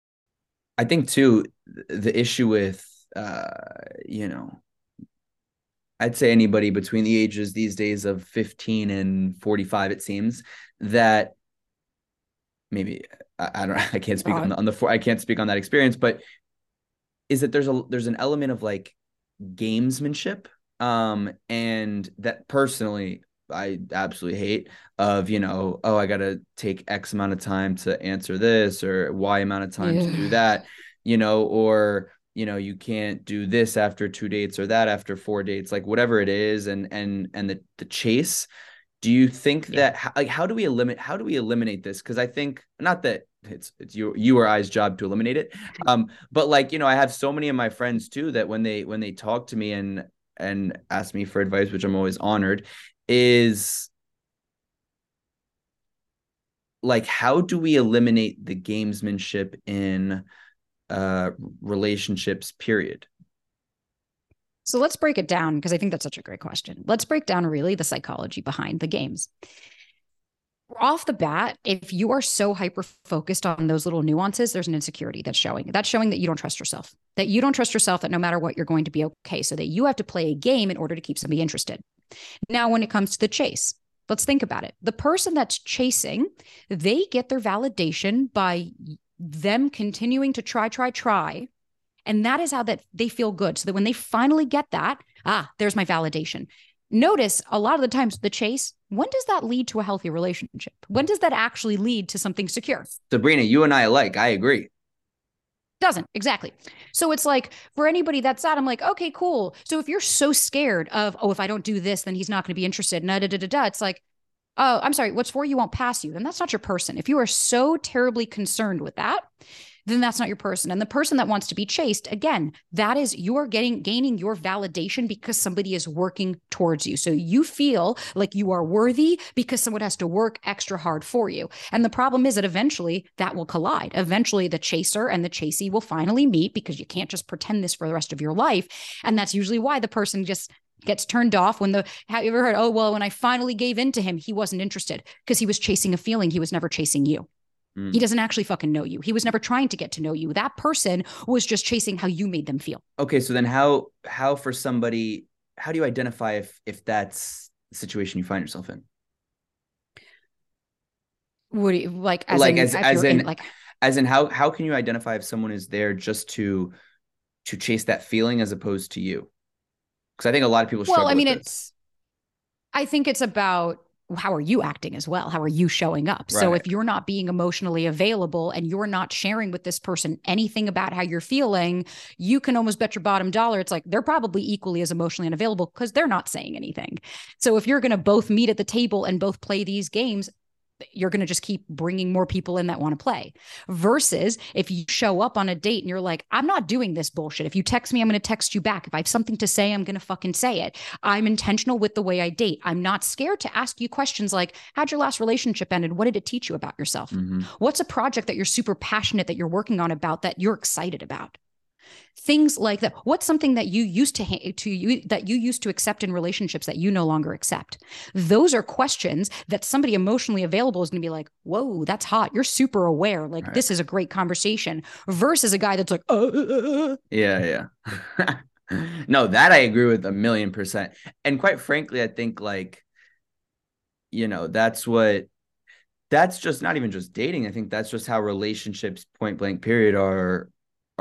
I think too the issue with uh you know I'd say anybody between the ages these days of 15 and 45 it seems that maybe I, I don't I can't speak on the, on the I can't speak on that experience but is that there's a there's an element of like gamesmanship um and that personally I absolutely hate of, you know, oh, I got to take X amount of time to answer this or Y amount of time yeah. to do that, you know, or, you know, you can't do this after two dates or that after four dates, like whatever it is. And, and, and the, the chase, do you think yeah. that like, how do we eliminate, how do we eliminate this? Cause I think not that it's, it's you, you or I's job to eliminate it. Um, but like, you know, I have so many of my friends too, that when they, when they talk to me and, and ask me for advice, which I'm always honored, is like how do we eliminate the gamesmanship in uh relationships period? So let's break it down because i think that's such a great question. Let's break down really the psychology behind the games. Off the bat if you are so hyper focused on those little nuances there's an insecurity that's showing that's showing that you don't trust yourself that you don't trust yourself that no matter what you're going to be okay so that you have to play a game in order to keep somebody interested now, when it comes to the chase, let's think about it. The person that's chasing, they get their validation by them continuing to try, try, try. And that is how that they feel good. So that when they finally get that, ah, there's my validation. Notice a lot of the times the chase, when does that lead to a healthy relationship? When does that actually lead to something secure? Sabrina, you and I alike. I agree. Doesn't exactly. So it's like for anybody that's sad, I'm like, okay, cool. So if you're so scared of, oh, if I don't do this, then he's not going to be interested, da, da, da, da, it's like, oh, I'm sorry, what's for you won't pass you. Then that's not your person. If you are so terribly concerned with that, then that's not your person. And the person that wants to be chased, again, that is you're getting gaining your validation because somebody is working towards you. So you feel like you are worthy because someone has to work extra hard for you. And the problem is that eventually that will collide. Eventually the chaser and the chasee will finally meet because you can't just pretend this for the rest of your life. And that's usually why the person just gets turned off when the have you ever heard oh well when i finally gave in to him he wasn't interested because he was chasing a feeling he was never chasing you Mm. He doesn't actually fucking know you. He was never trying to get to know you. That person was just chasing how you made them feel. Okay, so then how how for somebody how do you identify if if that's the situation you find yourself in? Would you, like as like in, as, as in, in like as in how how can you identify if someone is there just to to chase that feeling as opposed to you? Because I think a lot of people. struggle. Well, I mean, it's. This. I think it's about how are you acting as well? How are you showing up? Right. So if you're not being emotionally available and you're not sharing with this person anything about how you're feeling, you can almost bet your bottom dollar it's like they're probably equally as emotionally unavailable because they're not saying anything. So if you're going to both meet at the table and both play these games, you're going to just keep bringing more people in that want to play. Versus if you show up on a date and you're like, I'm not doing this bullshit. If you text me, I'm going to text you back. If I have something to say, I'm going to fucking say it. I'm intentional with the way I date. I'm not scared to ask you questions like, How'd your last relationship ended? What did it teach you about yourself? Mm-hmm. What's a project that you're super passionate that you're working on about that you're excited about? Things like that. What's something that you used to ha- to you that you used to accept in relationships that you no longer accept? Those are questions that somebody emotionally available is going to be like whoa that's hot. You're super aware. Like right. this is a great conversation versus a guy that's like uh. yeah yeah. No that i agree with a million percent. And quite frankly i think like you know that's what that's just not even just dating. I think that's just how relationships point blank period are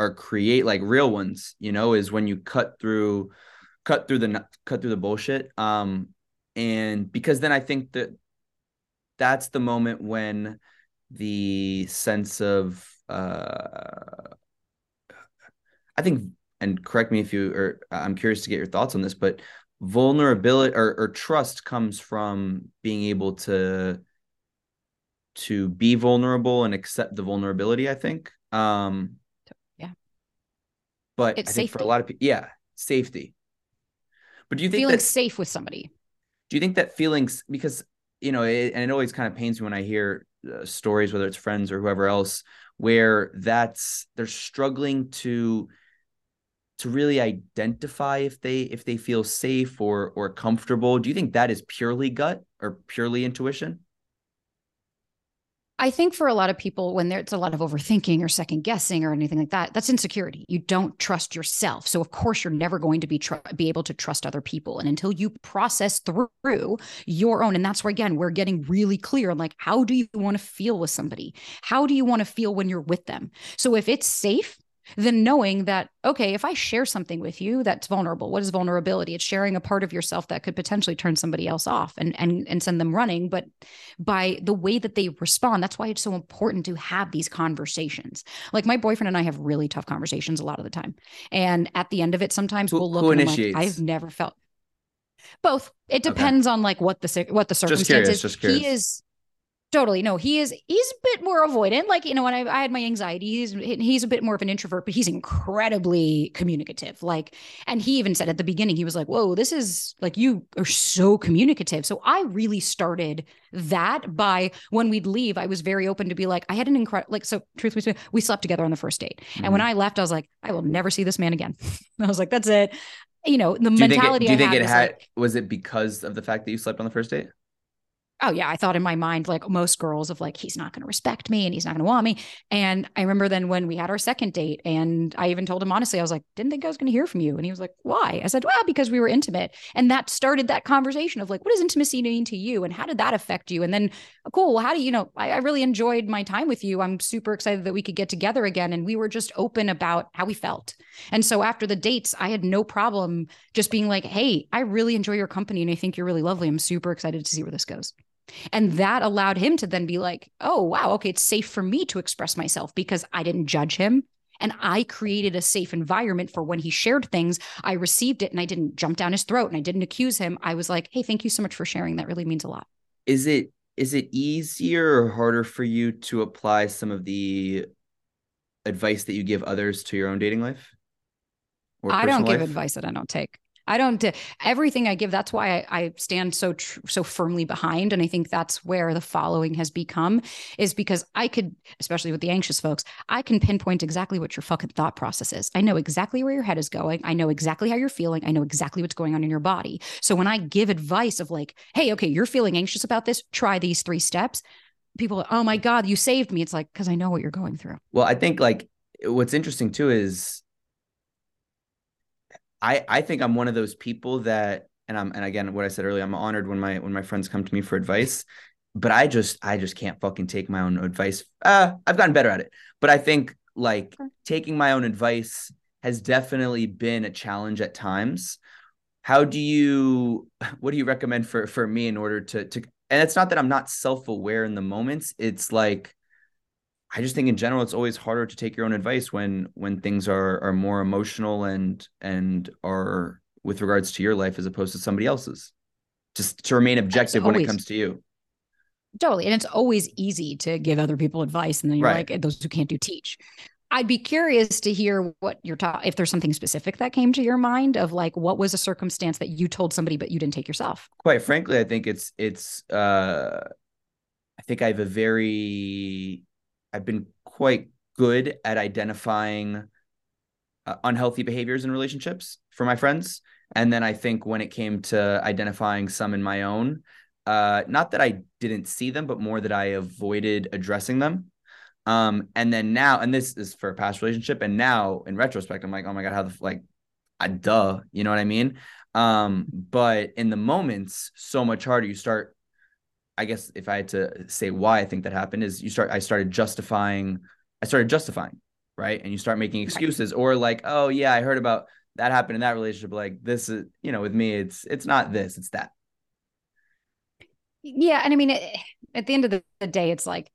are create like real ones you know is when you cut through cut through the cut through the bullshit. Um and because then i think that that's the moment when the sense of uh i think and correct me if you or i'm curious to get your thoughts on this but vulnerability or, or trust comes from being able to to be vulnerable and accept the vulnerability i think. Um but it's I think safety. for a lot of people, yeah, safety. But do you think feeling that, safe with somebody? Do you think that feelings because you know, it, and it always kind of pains me when I hear uh, stories, whether it's friends or whoever else, where that's they're struggling to to really identify if they if they feel safe or or comfortable. Do you think that is purely gut or purely intuition? I think for a lot of people, when there's a lot of overthinking or second guessing or anything like that, that's insecurity. You don't trust yourself. So of course you're never going to be tr- be able to trust other people, and until you process through your own, and that's where again we're getting really clear on like how do you want to feel with somebody? How do you want to feel when you're with them? So if it's safe, then knowing that okay if i share something with you that's vulnerable what is vulnerability? It's sharing a part of yourself that could potentially turn somebody else off and and and send them running. But by the way that they respond that's why it's so important to have these conversations. Like my boyfriend and i have really tough conversations a lot of the time. And at the end of it sometimes who, we'll look and like i've never felt both. It depends okay. on like what the what the circumstances just curious, just curious. he is Totally. No, he is, he's a bit more avoidant. Like, you know, when I, I, had my anxiety, he's, he's a bit more of an introvert, but he's incredibly communicative. Like, and he even said at the beginning, he was like, whoa, this is like, you are so communicative. So I really started that by when we'd leave, I was very open to be like, I had an incredible, like, so truthfully, we slept together on the first date. Mm-hmm. And when mm-hmm. I left, I was like, I will never see this man again. I was like, that's it. You know, the do mentality. It, do you think it had, like, was it because of the fact that you slept on the first date? Oh yeah, I thought in my mind, like most girls, of like, he's not going to respect me and he's not going to want me. And I remember then when we had our second date, and I even told him honestly, I was like, didn't think I was going to hear from you. And he was like, why? I said, well, because we were intimate. And that started that conversation of like, what does intimacy mean to you? And how did that affect you? And then, oh, cool, well, how do you know? I, I really enjoyed my time with you. I'm super excited that we could get together again. And we were just open about how we felt. And so after the dates, I had no problem just being like, hey, I really enjoy your company and I think you're really lovely. I'm super excited to see where this goes. And that allowed him to then be like, oh, wow, okay, it's safe for me to express myself because I didn't judge him. And I created a safe environment for when he shared things. I received it and I didn't jump down his throat and I didn't accuse him. I was like, hey, thank you so much for sharing. That really means a lot. Is it is it easier or harder for you to apply some of the advice that you give others to your own dating life? I don't give advice that I don't take. I don't everything I give. That's why I, I stand so tr- so firmly behind, and I think that's where the following has become is because I could, especially with the anxious folks, I can pinpoint exactly what your fucking thought process is. I know exactly where your head is going. I know exactly how you're feeling. I know exactly what's going on in your body. So when I give advice of like, hey, okay, you're feeling anxious about this, try these three steps. People, oh my god, you saved me. It's like because I know what you're going through. Well, I think like what's interesting too is I I think I'm one of those people that and I'm and again what I said earlier I'm honored when my when my friends come to me for advice but I just I just can't fucking take my own advice. Uh I've gotten better at it. But I think like taking my own advice has definitely been a challenge at times. How do you what do you recommend for for me in order to to and it's not that I'm not self-aware in the moments. It's like I just think in general it's always harder to take your own advice when when things are are more emotional and and are with regards to your life as opposed to somebody else's. Just to remain objective when it comes to you. Totally. And it's always easy to give other people advice. And then you're right. like, those who can't do teach. I'd be curious to hear what you're talking, if there's something specific that came to your mind of like, what was a circumstance that you told somebody, but you didn't take yourself? Quite frankly, I think it's, it's, uh, I think I have a very, I've been quite good at identifying uh, unhealthy behaviors in relationships for my friends. And then I think when it came to identifying some in my own, uh, not that I didn't see them, but more that I avoided addressing them. Um, and then now, and this is for a past relationship, and now in retrospect, I'm like, oh my god, how the like, I duh, you know what I mean? Um, but in the moments, so much harder. You start, I guess, if I had to say why I think that happened, is you start. I started justifying. I started justifying, right? And you start making excuses, or like, oh yeah, I heard about that happened in that relationship. Like this is, you know, with me, it's it's not this, it's that. Yeah, and I mean, at the end of the day, it's like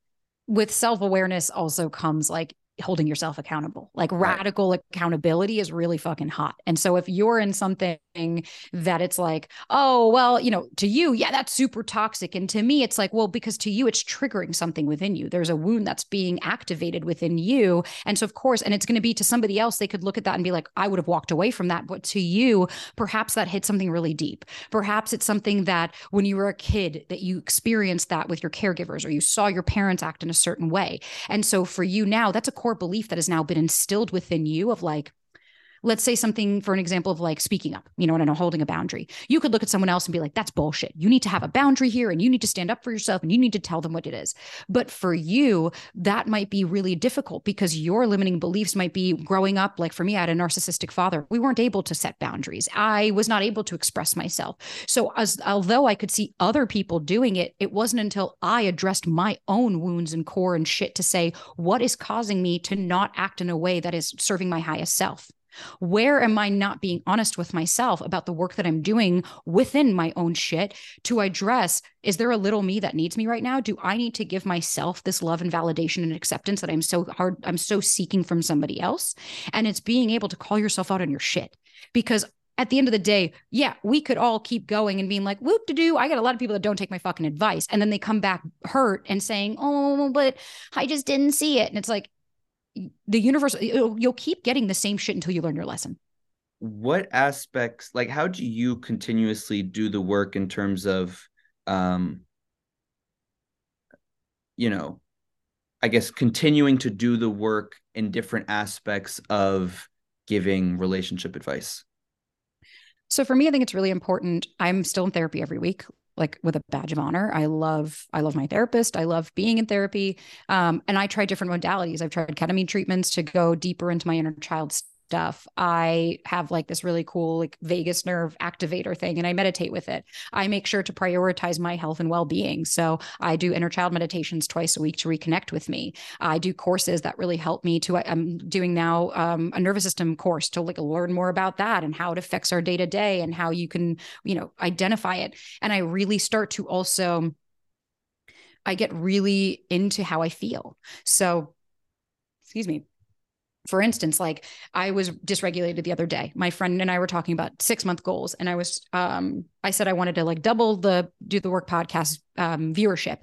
with self awareness also comes like holding yourself accountable. Like right. radical accountability is really fucking hot. And so if you're in something that it's like, oh, well, you know, to you, yeah, that's super toxic. And to me, it's like, well, because to you, it's triggering something within you. There's a wound that's being activated within you. And so, of course, and it's going to be to somebody else, they could look at that and be like, I would have walked away from that. But to you, perhaps that hit something really deep. Perhaps it's something that when you were a kid that you experienced that with your caregivers or you saw your parents act in a certain way. And so for you now, that's a core belief that has now been instilled within you of like, let's say something for an example of like speaking up, you know, and holding a boundary. You could look at someone else and be like, that's bullshit. You need to have a boundary here and you need to stand up for yourself and you need to tell them what it is. But for you, that might be really difficult because your limiting beliefs might be growing up. Like for me, I had a narcissistic father. We weren't able to set boundaries. I was not able to express myself. So as although I could see other people doing it, it wasn't until I addressed my own wounds and core and shit to say, what is causing me to not act in a way that is serving my highest self? Where am I not being honest with myself about the work that I'm doing within my own shit to address? Is there a little me that needs me right now? Do I need to give myself this love and validation and acceptance that I'm so hard, I'm so seeking from somebody else? And it's being able to call yourself out on your shit because at the end of the day, yeah, we could all keep going and being like, whoop to do. I got a lot of people that don't take my fucking advice. And then they come back hurt and saying, oh, but I just didn't see it. And it's like, the universe you'll keep getting the same shit until you learn your lesson. What aspects like how do you continuously do the work in terms of um you know i guess continuing to do the work in different aspects of giving relationship advice? So for me i think it's really important. I'm still in therapy every week like with a badge of honor. I love I love my therapist. I love being in therapy. Um, and I try different modalities. I've tried ketamine treatments to go deeper into my inner child stuff. I have like this really cool like vagus nerve activator thing and I meditate with it. I make sure to prioritize my health and well-being. So I do inner child meditations twice a week to reconnect with me. I do courses that really help me to I'm doing now um, a nervous system course to like learn more about that and how it affects our day to day and how you can, you know, identify it. And I really start to also I get really into how I feel. So excuse me for instance like i was dysregulated the other day my friend and i were talking about six month goals and i was um i said i wanted to like double the do the work podcast um, viewership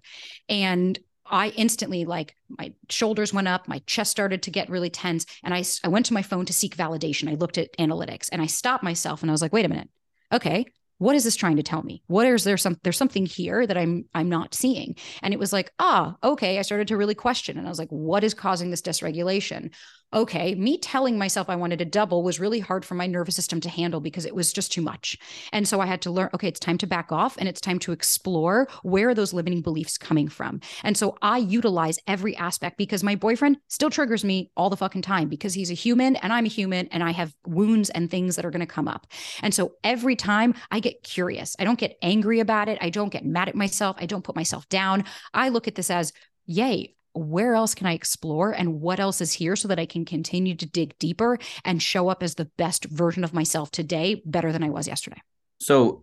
and I instantly like my shoulders went up, my chest started to get really tense, and I I went to my phone to seek validation. I looked at analytics and I stopped myself and I was like, wait a minute, okay, what is this trying to tell me? What is there some there's something here that I'm I'm not seeing? And it was like, ah, okay. I started to really question, and I was like, what is causing this dysregulation? Okay, me telling myself I wanted to double was really hard for my nervous system to handle because it was just too much. And so I had to learn, okay, it's time to back off and it's time to explore where are those limiting beliefs coming from. And so I utilize every aspect because my boyfriend still triggers me all the fucking time because he's a human and I'm a human and I have wounds and things that are going to come up. And so every time I get curious, I don't get angry about it. I don't get mad at myself. I don't put myself down. I look at this as, yay, where else can I explore and what else is here so that I can continue to dig deeper and show up as the best version of myself today, better than I was yesterday. So,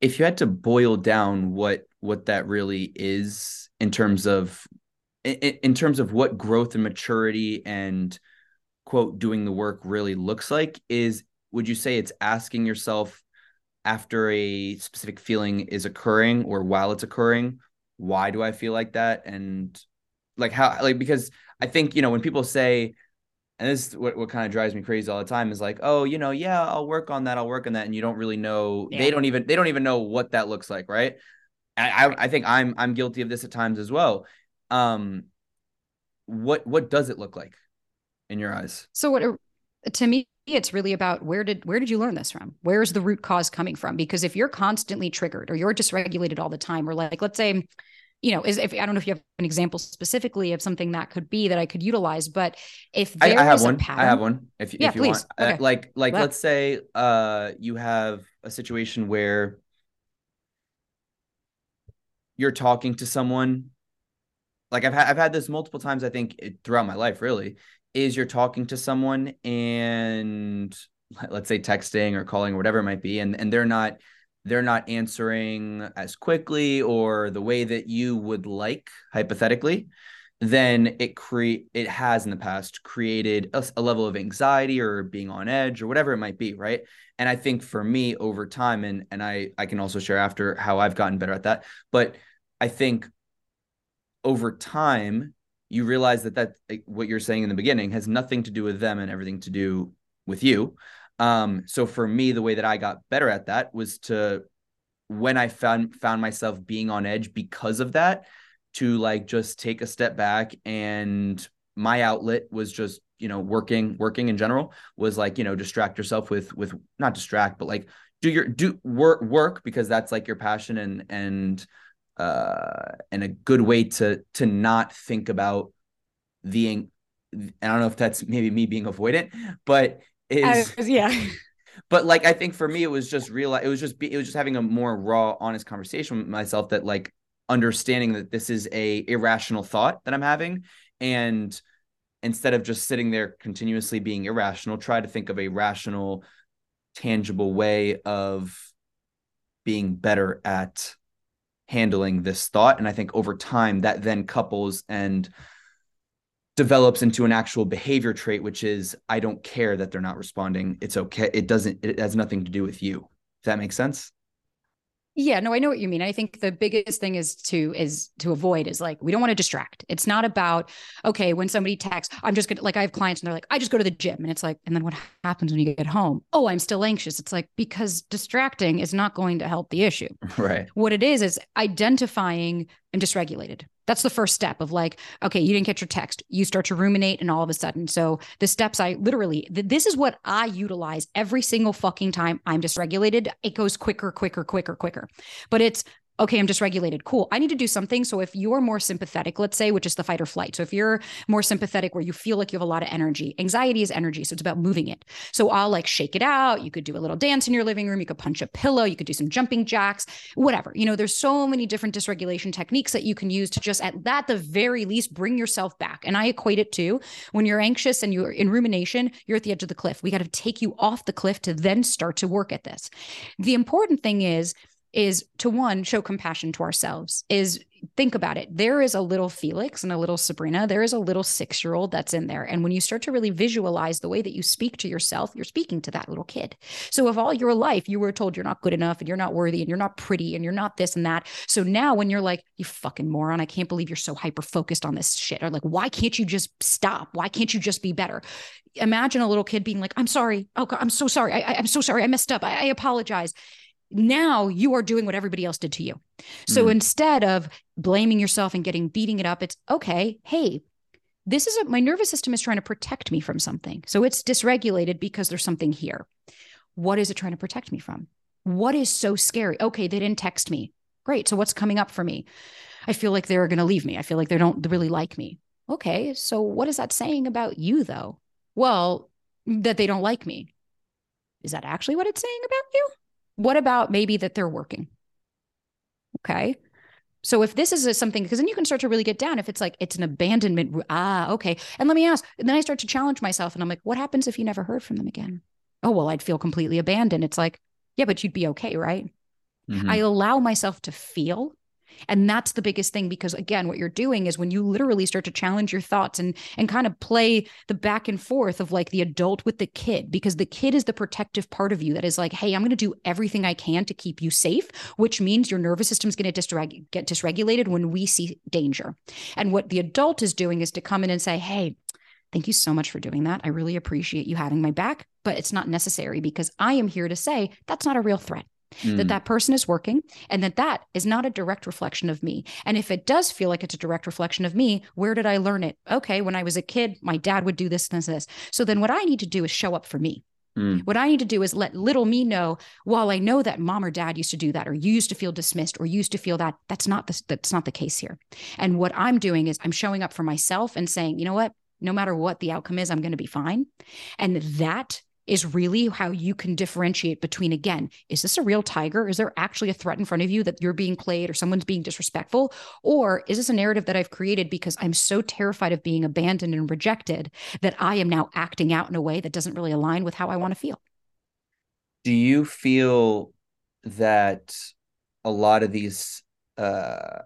if you had to boil down what what that really is in terms of in, in terms of what growth and maturity and quote doing the work really looks like is would you say it's asking yourself after a specific feeling is occurring or while it's occurring why do i feel like that and like how like because i think you know when people say and this is what, what kind of drives me crazy all the time is like oh you know yeah i'll work on that i'll work on that and you don't really know yeah. they don't even they don't even know what that looks like right? I, I i think i'm i'm guilty of this at times as well. Um what what does it look like in your eyes? So what to me it's really about where did where did you learn this from? Where's the root cause coming from? Because if you're constantly triggered or you're dysregulated all the time or like let's say you know is if i don't know if you have an example specifically of something that could be that i could utilize but if I, I, have one pattern, i have one if, yeah, if you please. want uh, okay. uh, like like let's say uh you have a situation where you're talking to someone like I've had I've had this multiple times I think throughout my life really is you're talking to someone and let's say texting or calling or whatever it might be and and they're not they're not answering as quickly or the way that you would like hypothetically then it create it has in the past created a, a, level of anxiety or being on edge or whatever it might be right? And i think for me over time and and i i can also share after how i've gotten better at that but i think over time you realize that that what you're saying in the beginning has nothing to do with them and everything to do with you um so for me the way that i got better at that was to when i found found myself being on edge because of that to like just take a step back and my outlet was just you know working working in general was like you know distract yourself with with not distract but like do your do work work because that's like your passion and and uh, and a good way to to not think about the. I don't know if that's maybe me being avoidant, but is was, yeah. But like I think for me, it was just real. It was just it was just having a more raw, honest conversation with myself. That like understanding that this is a irrational thought that I'm having, and instead of just sitting there continuously being irrational, try to think of a rational, tangible way of being better at handling this thought. And I think over time that then couples and develops into an actual behavior trait, which is I don't care that they're not responding. It's okay. It doesn't, it has nothing to do with you. Does that make sense? Yeah, no, I know what you mean. I think the biggest thing is to is to avoid is like we don't want to distract. It's not about okay, when somebody texts, I'm just gonna like I have clients and they're like, I just go to the gym. And it's like, and then what happens when you get home? Oh, I'm still anxious. It's like because distracting is not going to help the issue. Right. What it is is identifying and dysregulated. That's the first step of like, okay, you didn't get your text. You start to ruminate, and all of a sudden, so the steps I literally, this is what I utilize every single fucking time I'm dysregulated. It goes quicker, quicker, quicker, quicker. But it's okay, I'm dysregulated. Cool. I need to do something. So if you're more sympathetic, let's say, which is the fight or flight. So if you're more sympathetic where you feel like you have a lot of energy, anxiety is energy. So it's about moving it. So I'll like shake it out. You could do a little dance in your living room. You could punch a pillow. You could do some jumping jacks, whatever. You know, there's so many different dysregulation techniques that you can use to just at that the very least bring yourself back. And I equate it to when you're anxious and you're in rumination, you're at the edge of the cliff. We got to take you off the cliff to then start to work at this. The important thing is, is to one show compassion to ourselves is think about it. There is a little felix and a little sabrina. There is a little six year old that's in there. And when you start to really visualize the way that you speak to yourself you're speaking to that little kid. So if all your life you were told you're not good enough and you're not worthy and you're not pretty and you're not this and that. So now when you're like you fucking moron. I can't believe you're so hyper focused on this shit. Or like why can't you just stop? Why can't you just be better? Imagine a little kid being like i'm sorry. Oh god i'm so sorry. I, am so sorry. I messed up. I, I apologize now you are doing what everybody else did to you. So mm. instead of blaming yourself and getting beating it up, it's okay, hey, this is a, my nervous system is trying to protect me from something. So it's dysregulated because there's something here. What is it trying to protect me from? What is so scary? Okay, they didn't text me. Great. So what's coming up for me? I feel like they're going to leave me. I feel like they don't really like me. Okay. So what is that saying about you though? Well, that they don't like me. Is that actually what it's saying about you? What about maybe that they're working? Okay. So if this is a, something, because then you can start to really get down. If it's like it's an abandonment, ah, okay. And let me ask. And then I start to challenge myself, and I'm like, what happens if you never heard from them again? Oh well, I'd feel completely abandoned. It's like, yeah, but you'd be okay, right? Mm-hmm. I allow myself to feel And that's the biggest thing because again, what you're doing is when you literally start to challenge your thoughts and and kind of play the back and forth of like the adult with the kid because the kid is the protective part of you that is like, "Hey, I'm going to do everything I can to keep you safe," which means your nervous system is going to dysreg- get dysregulated when we see danger. And what the adult is doing is to come in and say, "Hey, Thank you so much for doing that. I really appreciate you having my back, but it's not necessary because I am here to say that's not a real threat mm. that that person is working and that that is not a direct reflection of me. And if it does feel like it's a direct reflection of me, where did I learn it? Okay, when I was a kid, my dad would do this and this. this. So then what I need to do is show up for me. Mm. What I need to do is let little me know while I know that mom or dad used to do that or you used to feel dismissed or used to feel that that's not the, that's not the case here. And what I'm doing is I'm showing up for myself and saying, "You know what? No matter what the outcome is, I'm going to be fine." And that is really how you can differentiate between again is this a real tiger? Is there actually a threat in front of you that you're being played or someone's being disrespectful? Or is this a narrative that i've created because i'm so terrified of being abandoned and rejected that i am now acting out in a way that doesn't really align with how i want to feel? Do you feel that a lot of these uh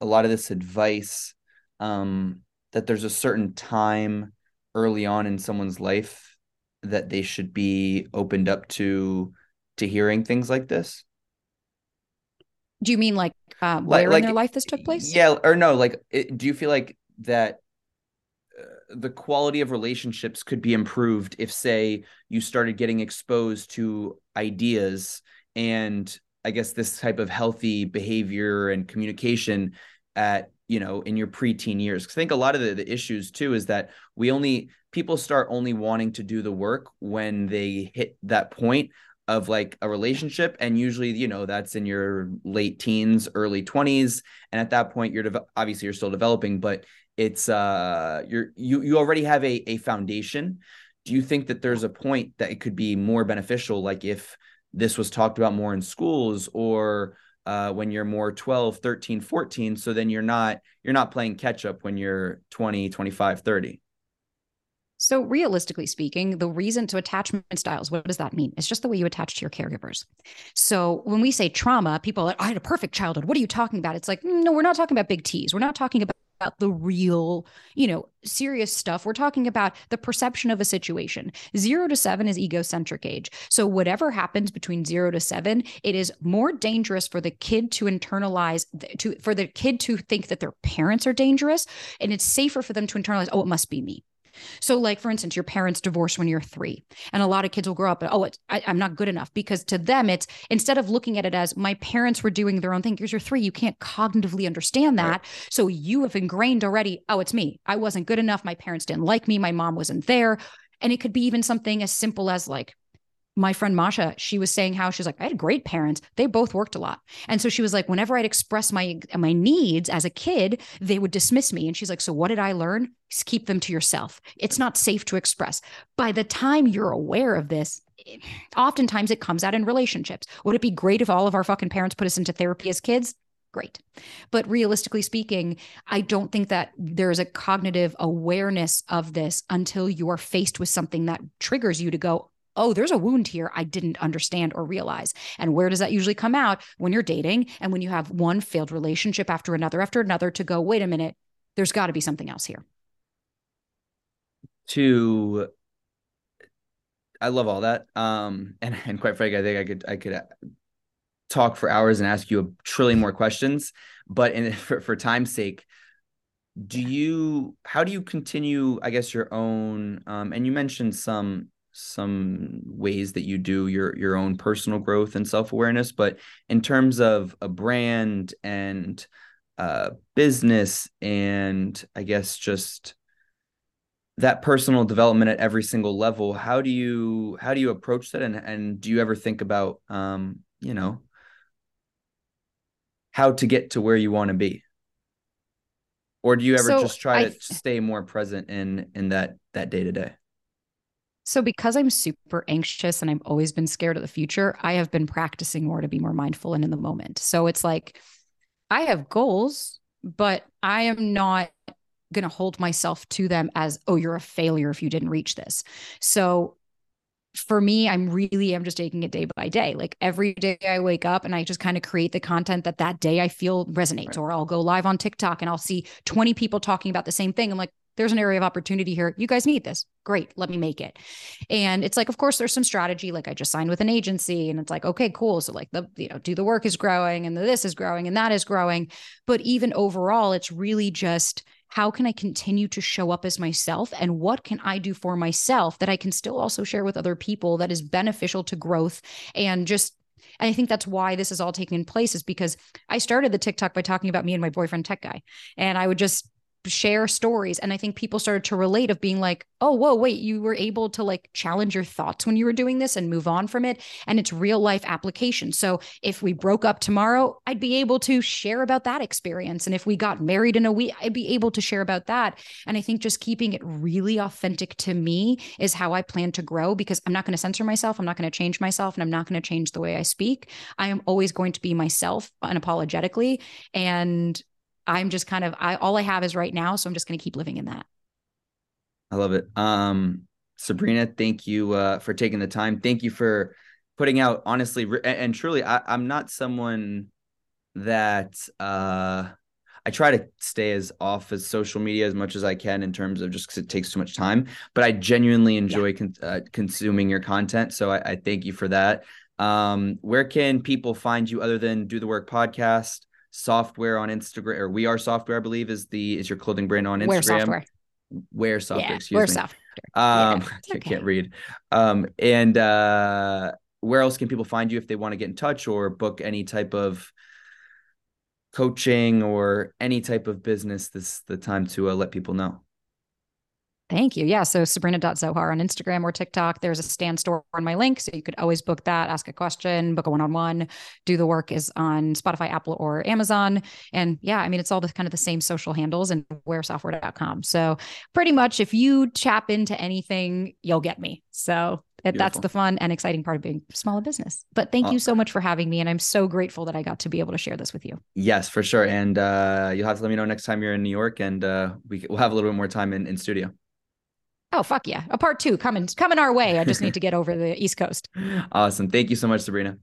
a lot of this advice um that there's a certain time early on in someone's life that they should be opened up to to hearing things like this? Do you mean like uh, where like, in their life this took place? Yeah, or no? Like, it, do you feel like that uh, the quality of relationships could be improved if, say, you started getting exposed to ideas and I guess this type of healthy behavior and communication at you know in your preteen years? I think a lot of the, the issues too is that we only people start only wanting to do the work when they hit that point of like a relationship. And usually you know that's in your late teens early 20s and at that point you're de- obviously you're still developing but it's uh you're you you already have a a foundation. Do you think that there's a point that it could be more beneficial like if this was talked about more in schools or uh, when you're more 12 13 14 so then you're not you're not playing catch up when you're 20 25 30 so, realistically speaking, the reason to attachment styles, what does that mean? It's just the way you attach to your caregivers. So, when we say trauma, people are like, I had a perfect childhood. What are you talking about? It's like, no, we're not talking about big T's. We're not talking about about the real, you know, serious stuff. We're talking about the perception of a situation. Zero to seven is egocentric age. So, whatever happens between zero to seven, it is more dangerous for the kid to internalize, to for the kid to think that their parents are dangerous. And it's safer for them to internalize, oh, it must be me. So, like for instance, your parents divorce when you're three, and a lot of kids will grow up and oh, it's, I, am not good enough because to them it's instead of looking at it as my parents were doing their own thing. Because you're three, you can't cognitively understand that, right. so you have ingrained already. Oh, it's me. I wasn't good enough. My parents didn't like me. My mom wasn't there, and it could be even something as simple as like my friend Masha, she was saying how she's like, I had great parents. They both worked a lot. And so she was like, whenever I'd express my my needs as a kid, they would dismiss me. And she's like, So what did I learn? Just keep them to yourself. It's not safe to express. By the time you're aware of this, oftentimes it comes out in relationships. Would it be great if all of our fucking parents put us into therapy as kids? Great. But realistically speaking, I don't think that there's a cognitive awareness of this until you are faced with something that triggers you to go, oh, there's a wound here I didn't understand or realize. And where does that usually come out? When you're dating and when you have one failed relationship after another after another to go, wait a minute, there's got to be something else here. To I love all that. Um, and and quite frankly, I think I could I could uh, talk for hours and ask you a trillion more questions. But in for, for time's sake, do you how do you continue? I guess your own. Um, and you mentioned some some ways that you do your your own personal growth and self-awareness but in terms of a brand and uh, business and i guess just that personal development at every single level how do you how do you approach that? And and do you ever think about um you know how to get to where you want to be? Or do you ever so just try I, to stay more present in in that that day to day so, because I'm super anxious and I've always been scared of the future, I have been practicing more to be more mindful and in the moment. So, it's like I have goals, but I am not going to hold myself to them as, oh, you're a failure if you didn't reach this. So, for me, I'm really, I'm just taking it day by day. Like every day I wake up and I just kind of create the content that that day I feel resonates, right. or I'll go live on TikTok and I'll see 20 people talking about the same thing. I'm like, there's an area of opportunity here. You guys need this. Great. Let me make it. And it's like, of course, there's some strategy. Like I just signed with an agency and it's like, okay, cool. So like the, you know, do the work is growing and the this is growing and that is growing. But even overall, it's really just how can I continue to show up as myself and what can I do for myself that I can still also share with other people that is beneficial to growth and just and I think that's why this is all taking place is because I started the TikTok by talking about me and my boyfriend tech guy. And I would just share stories. And i think people started to relate of being like oh whoa wait you were able to like challenge your thoughts when you were doing this and move on from it. And it's real life application. So if we broke up tomorrow i'd be able to share about that experience. And if we got married in a week i'd be able to share about that. And i think just keeping it really authentic to me is how i plan to grow because i'm not going to censor myself. I'm not going to change myself and i'm not going to change the way i speak. I am always going to be myself unapologetically. And I'm just kind of I all I have is right now, so I'm just going to keep living in that. I love it. Um Sabrina, thank you uh for taking the time. Thank you for putting out honestly and, and truly I I'm not someone that uh I try to stay as off as social media as much as I can in terms of just because it takes too much time. But I genuinely enjoy yeah. con- uh, consuming your content, so I, I, thank you for that. Um, where can people find you other than Do the Work podcast? Software on Instagram or we are Softwear, I believe is the is your clothing brand on Instagram. Wear Softwear. Wear Softwear, yeah, excuse wear me. Softwear. Um yeah, okay. can't read. Um and uh where else can people find you if they want to get in touch or book any type of coaching or any type of business this the time to uh, let people know Thank you. Yeah. So sabrina.zohar on Instagram or TikTok. There's a Stan Store on my link. So you could always book that, ask a question, book a one on one. Do the work is on Spotify, Apple, or Amazon. And yeah, I mean, it's all the kind of the same social handles and wearsoftwear.com. So pretty much if you chap into anything, you'll get me. So Beautiful. that's the fun and exciting part of being small business. But thank you so much for having me. And I'm so grateful that I got to be able to share this with you. Yes, for sure. And uh, you'll have to let me know next time you're in New York and uh, we, we'll have a little bit more time in, in studio. Oh fuck yeah! A part two coming coming our way. I just need to get over the East Coast. Awesome. Thank you so much, Sabrina.